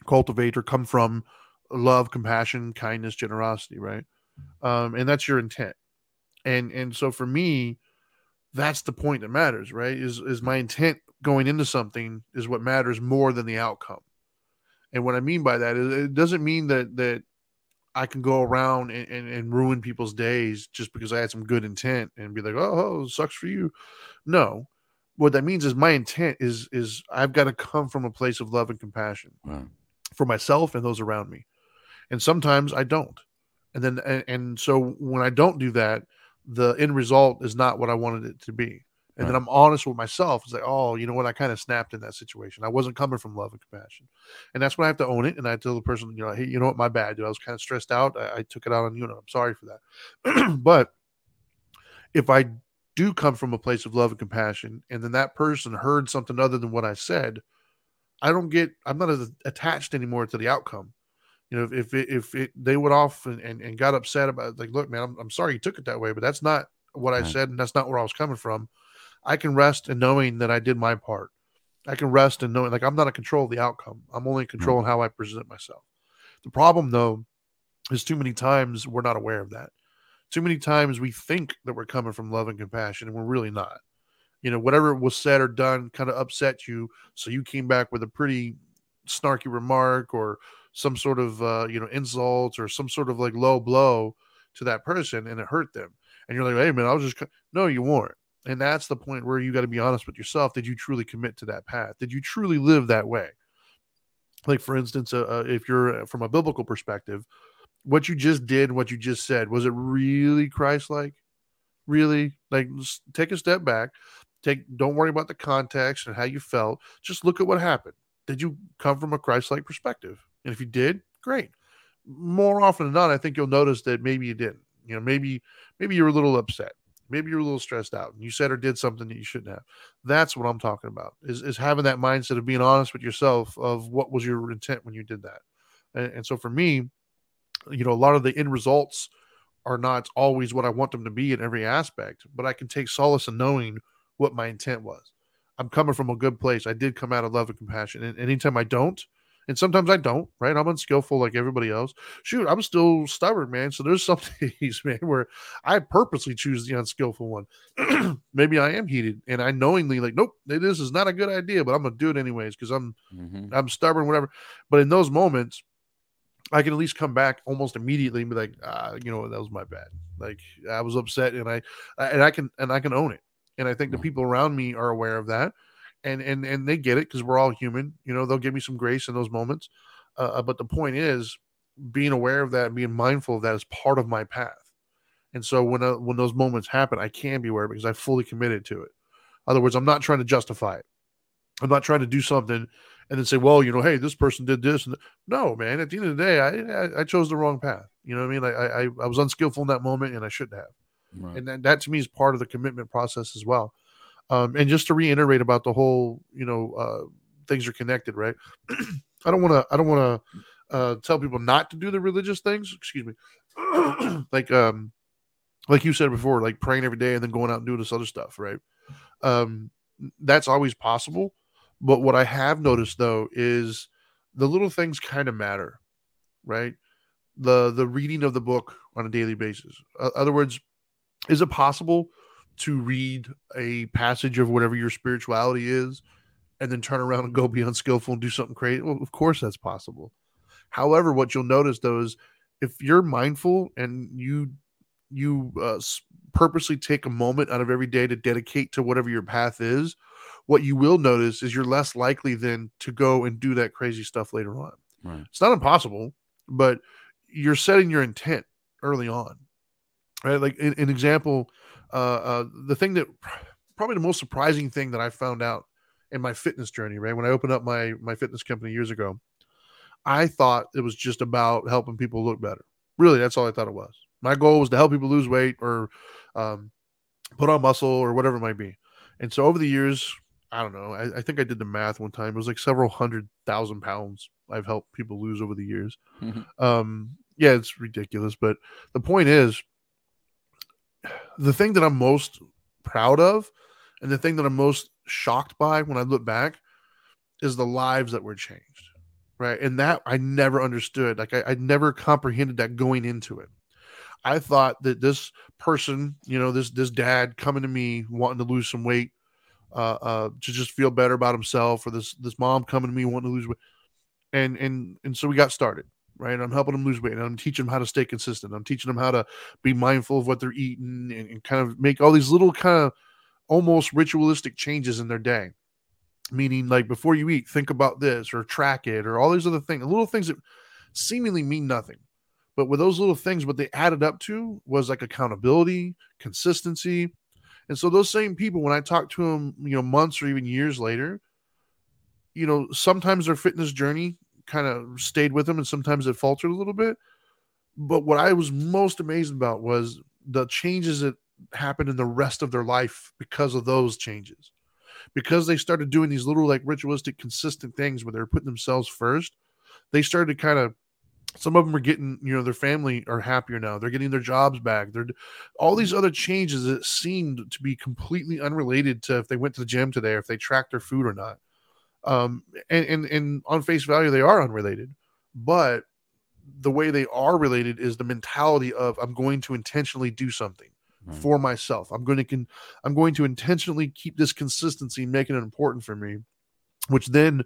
cultivate or come from love, compassion, kindness, generosity, right? Um, and that's your intent. And and so for me, that's the point that matters, right? Is is my intent going into something is what matters more than the outcome. And what I mean by that is it doesn't mean that that I can go around and, and, and ruin people's days just because I had some good intent and be like, oh, oh sucks for you. No. What that means is my intent is is I've got to come from a place of love and compassion Wow. for myself and those around me. And sometimes I don't. And then and, and so when I don't do that, the end result is not what I wanted it to be. And then I'm honest with myself. It's like, oh, you know what? I kind of snapped in that situation. I wasn't coming from love and compassion. And that's when I have to own it. And I tell the person, you know, hey, you know what? My bad, dude. I was kind of stressed out. I, I took it out on you, and I'm sorry for that. [clears throat] but if I do come from a place of love and compassion, and then that person heard something other than what I said, I don't get, I'm not as attached anymore to the outcome. You know, if if it, if it, they went off and, and, and got upset about it, like, look, man, I'm, I'm sorry you took it that way, but that's not what I Right. said, and that's not where I was coming from. I can rest in knowing that I did my part. I can rest in knowing, like, I'm not in control of the outcome. I'm only in control in how I present myself. The problem, though, is too many times we're not aware of that. Too many times we think that we're coming from love and compassion, and we're really not. You know, whatever was said or done kind of upset you, so you came back with a pretty snarky remark or some sort of uh, you know insult or some sort of like low blow to that person, and it hurt them. And you're like, hey man, I was just co-" no, you weren't. And that's the point where you got to be honest with yourself. Did you truly commit to that path? Did you truly live that way? Like for instance, uh, uh, if you're uh, from a biblical perspective, what you just did, what you just said, was it really Christ-like? Really, like take a step back. Take don't worry about the context and how you felt. Just look at what happened. Did you come from a Christ-like perspective? And if you did, great. More often than not, I think you'll notice that maybe you didn't. You know, maybe maybe you're a little upset. Maybe you're a little stressed out and you said or did something that you shouldn't have. That's what I'm talking about. Is is having that mindset of being honest with yourself of what was your intent when you did that. And, and so for me, you know, a lot of the end results are not always what I want them to be in every aspect, but I can take solace in knowing what my intent was. I'm coming from a good place. I did come out of love and compassion. And anytime I don't, and sometimes I don't, right? I'm unskillful like everybody else. Shoot, I'm still stubborn, man. So there's [laughs] some days, man, where I purposely choose the unskillful one. [clears throat] Maybe I am heated and I knowingly like, nope, this is not a good idea, but I'm gonna do it anyways because I'm Mhm. I'm stubborn, whatever. But in those moments, I can at least come back almost immediately and be like, ah, you know that was my bad. Like I was upset, and I and I can and I can own it. And I think the Mhm. people around me are aware of that, and and and they get it because we're all human. You know, they'll give me some grace in those moments. Uh, uh, but the point is, being aware of that and being mindful of that is part of my path. And so when uh, when those moments happen, I can be aware because I fully committed to it. In other words, I'm not trying to justify it. I'm not trying to do something and then say, well, you know, hey, this person did this. And th-" no, man. At the end of the day, I I, I chose the wrong path. You know what I mean? I, I I was unskillful in that moment, and I shouldn't have. Right. And that, that to me is part of the commitment process as well. Um, and just to reiterate about the whole, you know, uh, things are connected, right? [clears throat] I don't want to. I don't want to uh, tell people not to do the religious things. Excuse me. [clears throat] like um, like you said before, like praying every day and then going out and doing this other stuff, right? Um, that's always possible. But what I have noticed though is the little things kind of matter, right? The the reading of the book on a daily basis. Uh, other words, is it possible to read a passage of whatever your spirituality is and then turn around and go be unskillful and do something crazy? Well, of course that's possible. However, what you'll notice though is if you're mindful and you you uh, purposely take a moment out of every day to dedicate to whatever your path is, what you will notice is you're less likely then to go and do that crazy stuff later on. Right. It's not impossible, but you're setting your intent early on. Right? Like an, an example, uh, uh, the thing that probably the most surprising thing that I found out in my fitness journey, right? When I opened up my my fitness company years ago, I thought it was just about helping people look better. Really, that's all I thought it was. My goal was to help people lose weight or um, put on muscle or whatever it might be. And so over the years, I don't know. I, I think I did the math one time. It was like several hundred thousand pounds I've helped people lose over the years. Mhm. Um, yeah, it's ridiculous. But the point is, the thing that I'm most proud of And the thing that I'm most shocked by when I look back is the lives that were changed. Right. And that I never understood. Like I, I never comprehended that going into it. I thought that this person, you know, this this dad coming to me wanting to lose some weight, uh, uh, to just feel better about himself, or this this mom coming to me wanting to lose weight, and and and so we got started. Right, I'm helping them lose weight, and I'm teaching them how to stay consistent. I'm teaching them how to be mindful of what they're eating, and, and kind of make all these little kind of almost ritualistic changes in their day. Meaning, like before you eat, think about this, or track it, or all these other things, little things that seemingly mean nothing but with those little things, what they added up to was like accountability, consistency. And so those same people, when I talk to them, you know, months or even years later, you know, sometimes their fitness journey kind of stayed with them and sometimes it faltered a little bit. But what I was most amazed about was the changes that happened in the rest of their life because of those changes. Because they started doing these little like ritualistic, consistent things where they're putting themselves first, they started to kind of some of them are getting you know their family are happier now they're getting their jobs back they're all these other changes that seemed to be completely unrelated to if they went to the gym today or if they tracked their food or not um and and, and on face value they are unrelated but the way they are related is the mentality of i'm going to intentionally do something mm. for myself i'm going to con- i'm going to intentionally keep this consistency making it important for me which then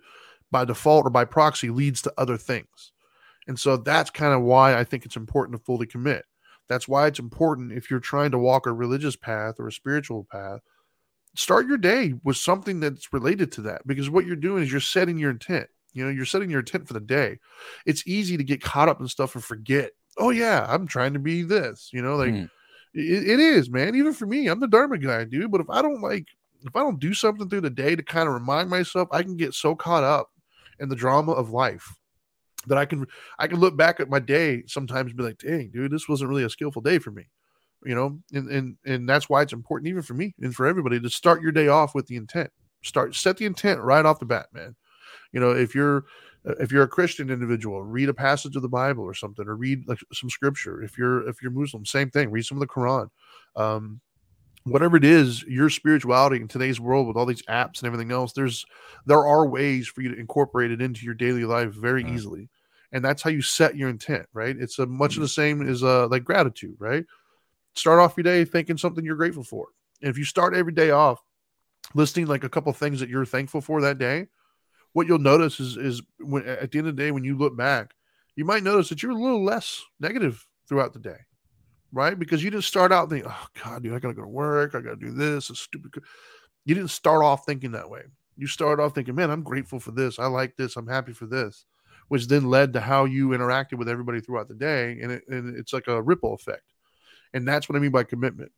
by default or by proxy leads to other things and so that's kind of why I think it's important to fully commit. That's why it's important if you're trying to walk a religious path or a spiritual path, start your day with something that's related to that because what you're doing is you're setting your intent. You know, you're setting your intent for the day. It's easy to get caught up in stuff and forget, oh, yeah, I'm trying to be this. You know, like mm. it, it is, man. Even for me, I'm the Dharma guy, dude. But if I don't like, if I don't do something through the day to kind of remind myself, I can get so caught up in the drama of life that I can I can look back at my day sometimes and be like, dang, dude, this wasn't really a skillful day for me. You know, and and and that's why it's important even for me and for everybody to start your day off with the intent. Start set the intent right off the bat, man. You know, if you're if you're a Christian individual, read a passage of the Bible or something, or read like some scripture. If you're if you're Muslim, same thing. Read some of the Quran. Um, whatever it is, your spirituality in today's world with all these apps and everything else, there's there are ways for you to incorporate it into your daily life very mm-hmm. easily. And that's how you set your intent, right? It's a much mm-hmm. of the same as uh like gratitude, right? Start off your day thinking something you're grateful for. And if you start every day off listing like a couple things that you're thankful for that day, what you'll notice is is when at the end of the day when you look back, you might notice that you're a little less negative throughout the day right? Because you didn't start out thinking, oh God, dude, I gotta go to work, I gotta do this, it's stupid. You didn't start off thinking that way. You started off thinking, man, I'm grateful for this, I like this, I'm happy for this, which then led to how you interacted with everybody throughout the day, and, it, and it's like a ripple effect. And that's what I mean by commitment.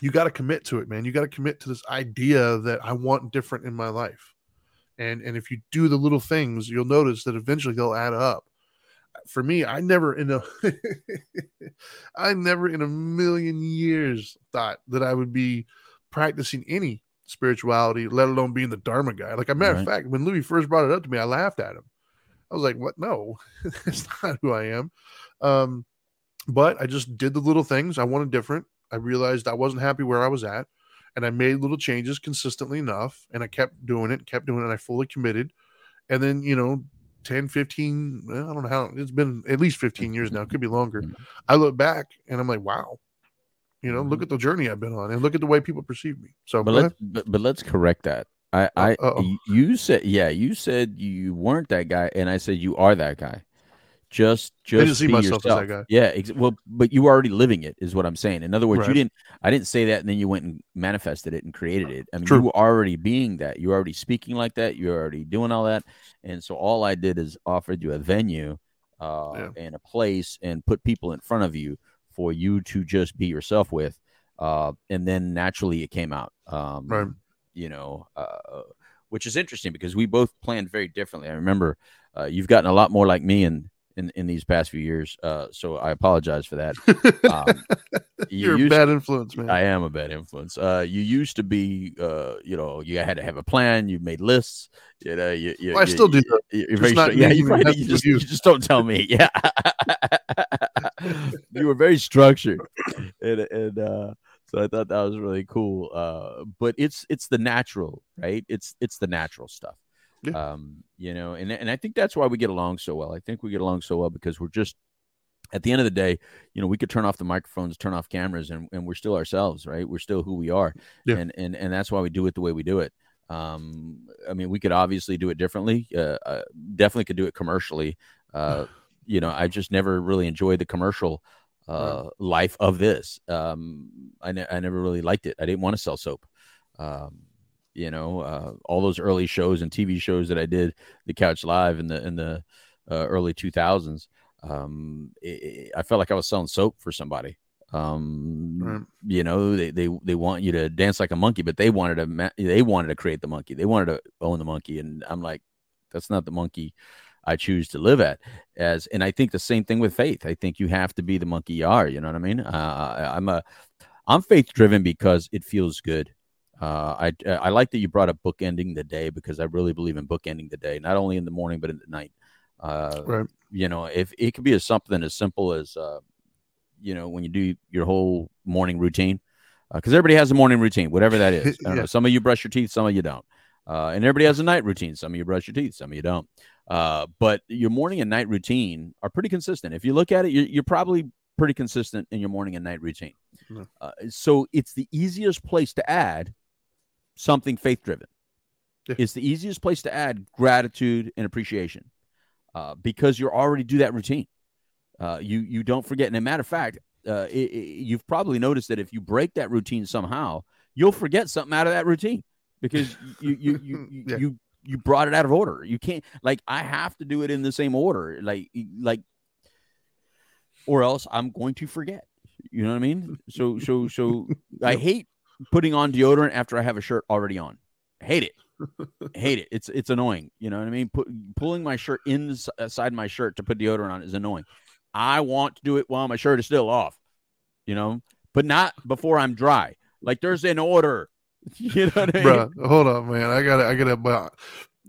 You got to commit to it, man. You got to commit to this idea that I want different in my life. And and if you do the little things, you'll notice that eventually they'll add up for me, I never in a [laughs] I never in a million years thought that I would be practicing any spirituality, let alone being the Dharma guy. Like a matter right. of fact, when Louis first brought it up to me, I laughed at him. I was like, "What? No, [laughs] that's not who I am." Um, but I just did the little things. I wanted different. I realized I wasn't happy where I was at, and I made little changes consistently enough, and I kept doing it, kept doing it. And I fully committed, and then you know 10, 15, I don't know how it's been at least 15 years now. It could be longer. Mm-hmm. I look back and I'm like, wow, you know, look mm-hmm. at the journey I've been on and look at the way people perceive me. So, but let's, but, but let's correct that. I, I, Uh-oh. you said, yeah, you said you weren't that guy. And I said, you are that guy. Just, just I didn't see myself yourself. as that guy. Yeah, ex- well, but you were already living it, is what I'm saying. In other words, right. you didn't. I didn't say that, and then you went and manifested it and created it. I mean, True. you were already being that. You were already speaking like that. You're already doing all that, and so all I did is offered you a venue, uh, yeah. and a place, and put people in front of you for you to just be yourself with, uh, and then naturally it came out. Um, right. You know, uh, which is interesting because we both planned very differently. I remember uh, you've gotten a lot more like me and in, in these past few years. Uh, so I apologize for that. Um, [laughs] you You're a bad to, influence, man. I am a bad influence. Uh, you used to be, uh, you know, you had to have a plan. You made lists. You know, you, you, well, I still do. You, very not yeah, you, right, you just you just don't tell me. Yeah, [laughs] you were very structured, and and uh, so I thought that was really cool. Uh, but it's it's the natural, right? It's it's the natural stuff. Yeah. Um, you know, and and I think that's why we get along so well. I think we get along so well because we're just at the end of the day, you know, we could turn off the microphones, turn off cameras, and, and we're still ourselves, right? We're still who we are. Yeah. And and and that's why we do it the way we do it. Um, I mean, we could obviously do it differently. Uh, uh definitely could do it commercially. Uh, [sighs] you know, I just never really enjoyed the commercial uh, life of this. Um, I, ne- I never really liked it. I didn't want to sell soap. Um, you know, uh, all those early shows and TV shows that I did, the Couch Live in the in the uh, early 2000s. Um, it, I felt like I was selling soap for somebody. Um, Right. you know, they, they they want you to dance like a monkey, but they wanted to ma- they wanted to create the monkey. They wanted to own the monkey, and I'm like, that's not the monkey I choose to live at. As and I think the same thing with faith. I think you have to be the monkey you are. You know what I mean? Uh, I- I'm a I'm faith driven because it feels good. Uh, I I like that you brought up bookending the day because I really believe in bookending the day, not only in the morning but in the night. Uh, Right. You know, if it could be as something as simple as, uh, you know, when you do your whole morning routine, because everybody has a morning routine, whatever that [laughs] is. I don't Yeah. know, some of you brush your teeth, some of you don't, uh, and everybody has a night routine. Some of you brush your teeth, some of you don't. Uh, but your morning and night routine are pretty consistent. If you look at it, you're, you're probably pretty consistent in your morning and night routine. Yeah. Uh, so it's the easiest place to add something faith driven. Yeah. It's the easiest place to add gratitude and appreciation uh, because you already do that routine. Uh, you you don't forget. And a matter of fact, uh, it, it- you've probably noticed that if you break that routine somehow, you'll forget something out of that routine because [laughs] you you you you, Yeah. you, you brought it out of order. You can't like I have to do it in the same order, like like, or else I'm going to forget. You know what I mean? So so so [laughs] I hate putting on deodorant after I have a shirt already on. I hate it. I hate it. It's it's annoying. You know what I mean? Put, pulling my shirt inside my shirt to put deodorant on is annoying. I want to do it while my shirt is still off. You know, but not before I'm dry. Like there's an order. [laughs] You know what I mean? Bruh, hold on, man. I gotta, I gotta. But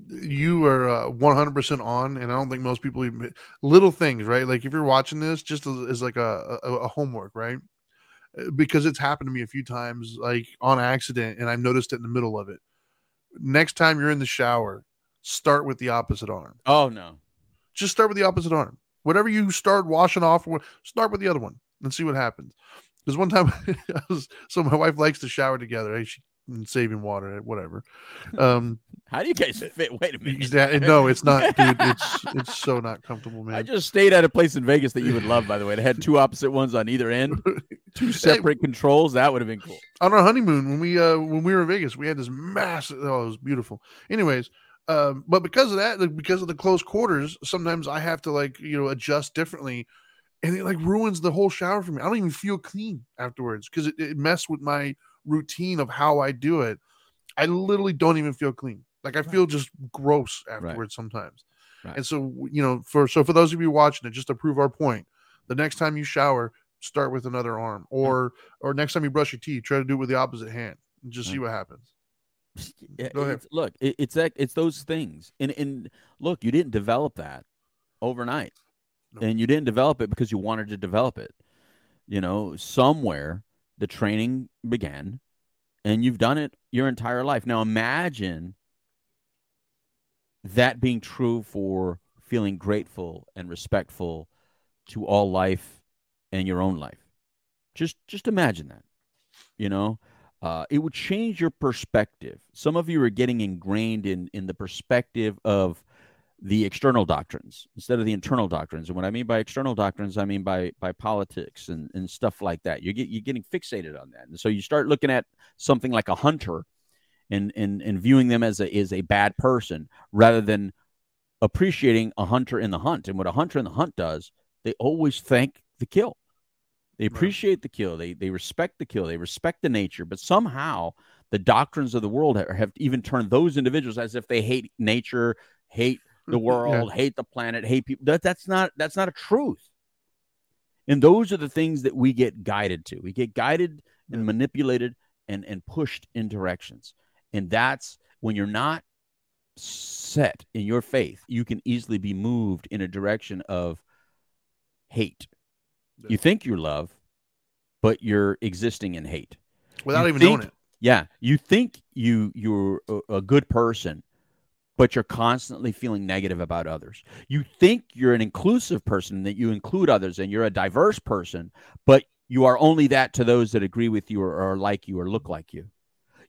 you are uh, hundred percent on, and I don't think most people even little things, right? Like if you're watching this, just as, as like a, a a homework, right? Uh, Because it's happened to me a few times, like on accident, and I've noticed it in the middle of it. Next time you're in the shower, start with the opposite arm. Oh no. Just start with the opposite arm. Whatever you start washing off, start with the other one and see what happens. Because one time, [laughs] I was, so my wife likes to shower together. She and saving water, eh, whatever. [laughs] Um, How do you guys fit? Wait a minute. Exa- no, it's not, dude. It's [laughs] it's so not comfortable, man. I just stayed at a place in Vegas that you would love, by the way. It had [laughs] two opposite ones on either end, two separate controls. That would have been cool. on our honeymoon when we uh when we were in Vegas, we had this massive. Oh, it was beautiful. Anyways, um, but because of that, because of the close quarters, sometimes I have to like you know adjust differently, and it like ruins the whole shower for me. I don't even feel clean afterwards because it, it messed with my routine of how I do it. I literally don't even feel clean. Like I feel just gross afterwards sometimes. Right. And so you know, for so for those of you watching it, just to prove our point, the next time you shower, start with another arm, or or next time you brush your teeth, try to do it with the opposite hand. And just see what happens. [laughs] Yeah, Go ahead. it's- look, it, it's that it's those things, and and look, you didn't develop that overnight, No. and you didn't develop it because you wanted to develop it. You know, somewhere the training began, and you've done it your entire life. Now imagine that being true for feeling grateful and respectful to all life and your own life. Just just imagine that. You know, uh, it would change your perspective. Some of you are getting ingrained in in the perspective of the external doctrines instead of the internal doctrines. And what I mean by external doctrines, I mean by by politics and, and stuff like that. You get you're getting fixated on that. And so you start looking at something like a hunter and and, and viewing them as a is a bad person rather than appreciating a hunter in the hunt. And what a hunter in the hunt does, they always thank the kill. They Right. appreciate the kill. They they respect the kill. They respect the nature. But somehow the doctrines of the world have, have even turned those individuals as if they hate nature, hate the [laughs] Yeah. world, hate the planet, hate people. That that's not that's not a truth. And those are the things that we get guided to. We get guided and manipulated and and pushed in directions. And that's when you're not set in your faith, you can easily be moved in a direction of hate. Yeah. You think you're love, but you're existing in hate. without You even think- knowing it. Yeah, you think you you're a, a good person, but you're constantly feeling negative about others. You think you're an inclusive person that you include others and you're a diverse person, but you are only that to those that agree with you or are like you or look like you.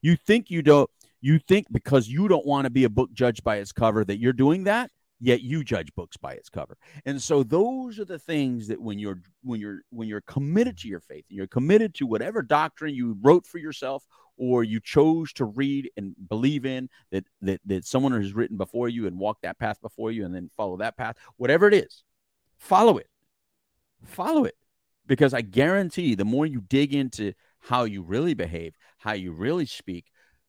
You think you don't you think because you don't want to be a book judged by its cover that you're doing that, yet you judge books by its cover. And so those are the things that when you're when you're when you're committed to your faith and you're committed to whatever doctrine you wrote for yourself or you chose to read and believe in that that that someone has written before you and walk that path before you and then follow that path whatever it is follow it follow it because i guarantee the more you dig into how you really behave how you really speak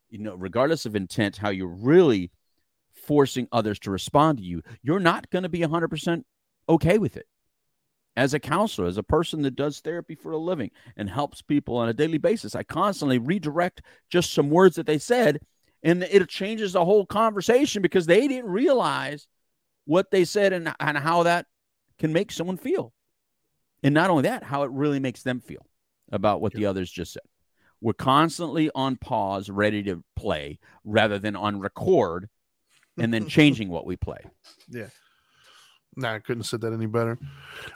you know regardless of intent how you're really forcing others to respond to you you're not going to be 100% okay with it as a counselor, as a person that does therapy for a living and helps people on a daily basis, I constantly redirect just some words that they said, and it changes the whole conversation because they didn't realize what they said and, and how that can make someone feel. And not only that, how it really makes them feel about what the others just said. We're constantly on pause, ready to play, rather than on record and then changing what we play. Yeah. Nah, I couldn't have said that any better.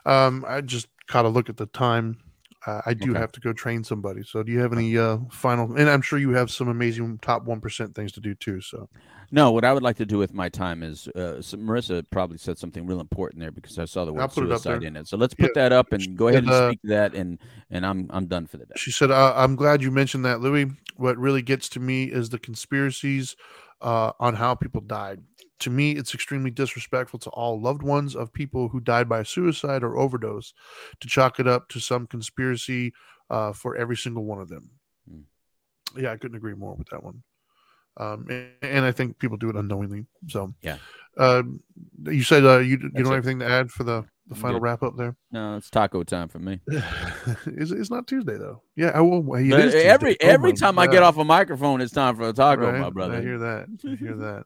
Um, I just caught a look at the time. Uh, I do Okay. have to go train somebody. So, do you have any uh, final? And I'm sure you have some amazing top one percent things to do too. So, No, what I would like to do with my time is uh, so Marissa probably said something real important there because I saw the word it suicide there. in it. So let's Yeah, put that up she and go ahead and said, uh, speak to that, and and I'm I'm done for the day. she said, uh, "I'm glad you mentioned that, Louis. What really gets to me is the conspiracies uh, on how people died. To me, it's extremely disrespectful to all loved ones of people who died by suicide or overdose to chalk it up to some conspiracy uh, for every single one of them. Hmm. Yeah, I couldn't agree more with that one. Um, and, and I think people do it unknowingly. So, Yeah. Um, you said uh, you you That's don't have anything to add for the the final wrap up there. No, it's taco time for me. [laughs] it's, it's not Tuesday though. Yeah, I will. It But is Tuesday. every Oh every time I get off a microphone, it's time for a taco, Right? my brother. I hear that. I hear that.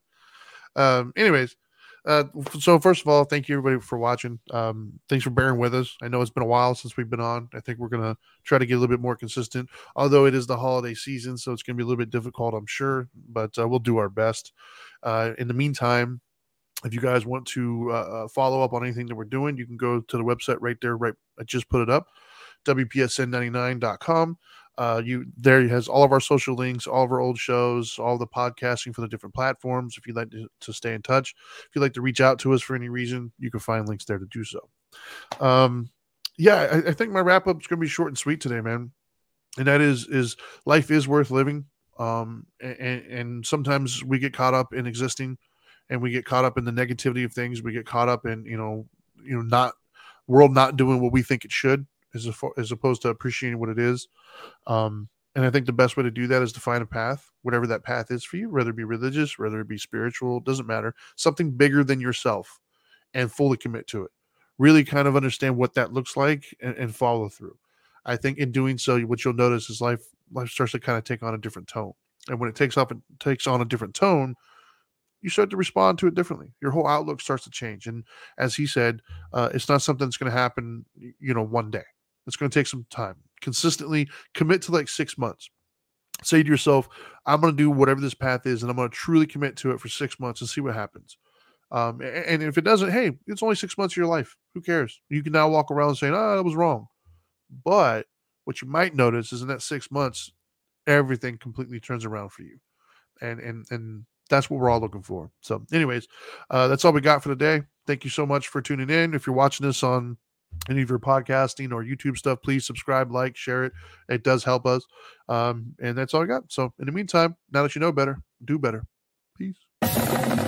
Um, anyways, uh, so first of all, thank you everybody for watching. Um, thanks for bearing with us. I know it's been a while since we've been on. I think we're gonna try to get a little bit more consistent. Although it is the holiday season, so it's gonna be a little bit difficult, I'm sure, but uh, we'll do our best. Uh, in the meantime, if you guys want to uh, uh, follow up on anything that we're doing, you can go to the website right there. Right, I just put it up, wpsn99.com. Uh, you there has all of our social links, all of our old shows, all the podcasting for the different platforms. If you'd like to, to stay in touch, if you'd like to reach out to us for any reason, you can find links there to do so. Um, yeah, I, I think my wrap up is going to be short and sweet today, man. And that is is life is worth living. Um, and, and sometimes we get caught up in existing, and we get caught up in the negativity of things. We get caught up in you know you know not world not doing what we think it should, as as opposed to appreciating what it is. Um, and I think the best way to do that is to find a path, whatever that path is for you, whether it be religious, whether it be spiritual, doesn't matter, something bigger than yourself, and fully commit to it. Really kind of understand what that looks like and, and follow through. I think in doing so, what you'll notice is life life starts to kind of take on a different tone. And when it takes up and takes on a different tone, you start to respond to it differently. Your whole outlook starts to change. And as he said, uh, it's not something that's going to happen, you know, one day. It's going to take some time. Consistently commit to like six months. Say to yourself, I'm going to do whatever this path is, and I'm going to truly commit to it for six months and see what happens. Um, and if it doesn't, hey, it's only six months of your life. Who cares? You can now walk around saying, "Oh, that was wrong." But what you might notice is in that six months, everything completely turns around for you, and and and that's what we're all looking for. So, anyways, uh, that's all we got for today. Thank you so much for tuning in. If you're watching this on any of your podcasting or YouTube stuff, please subscribe, like, share it. It does help us. Um, and that's all I got. So, in the meantime, now that you know better, do better. Peace.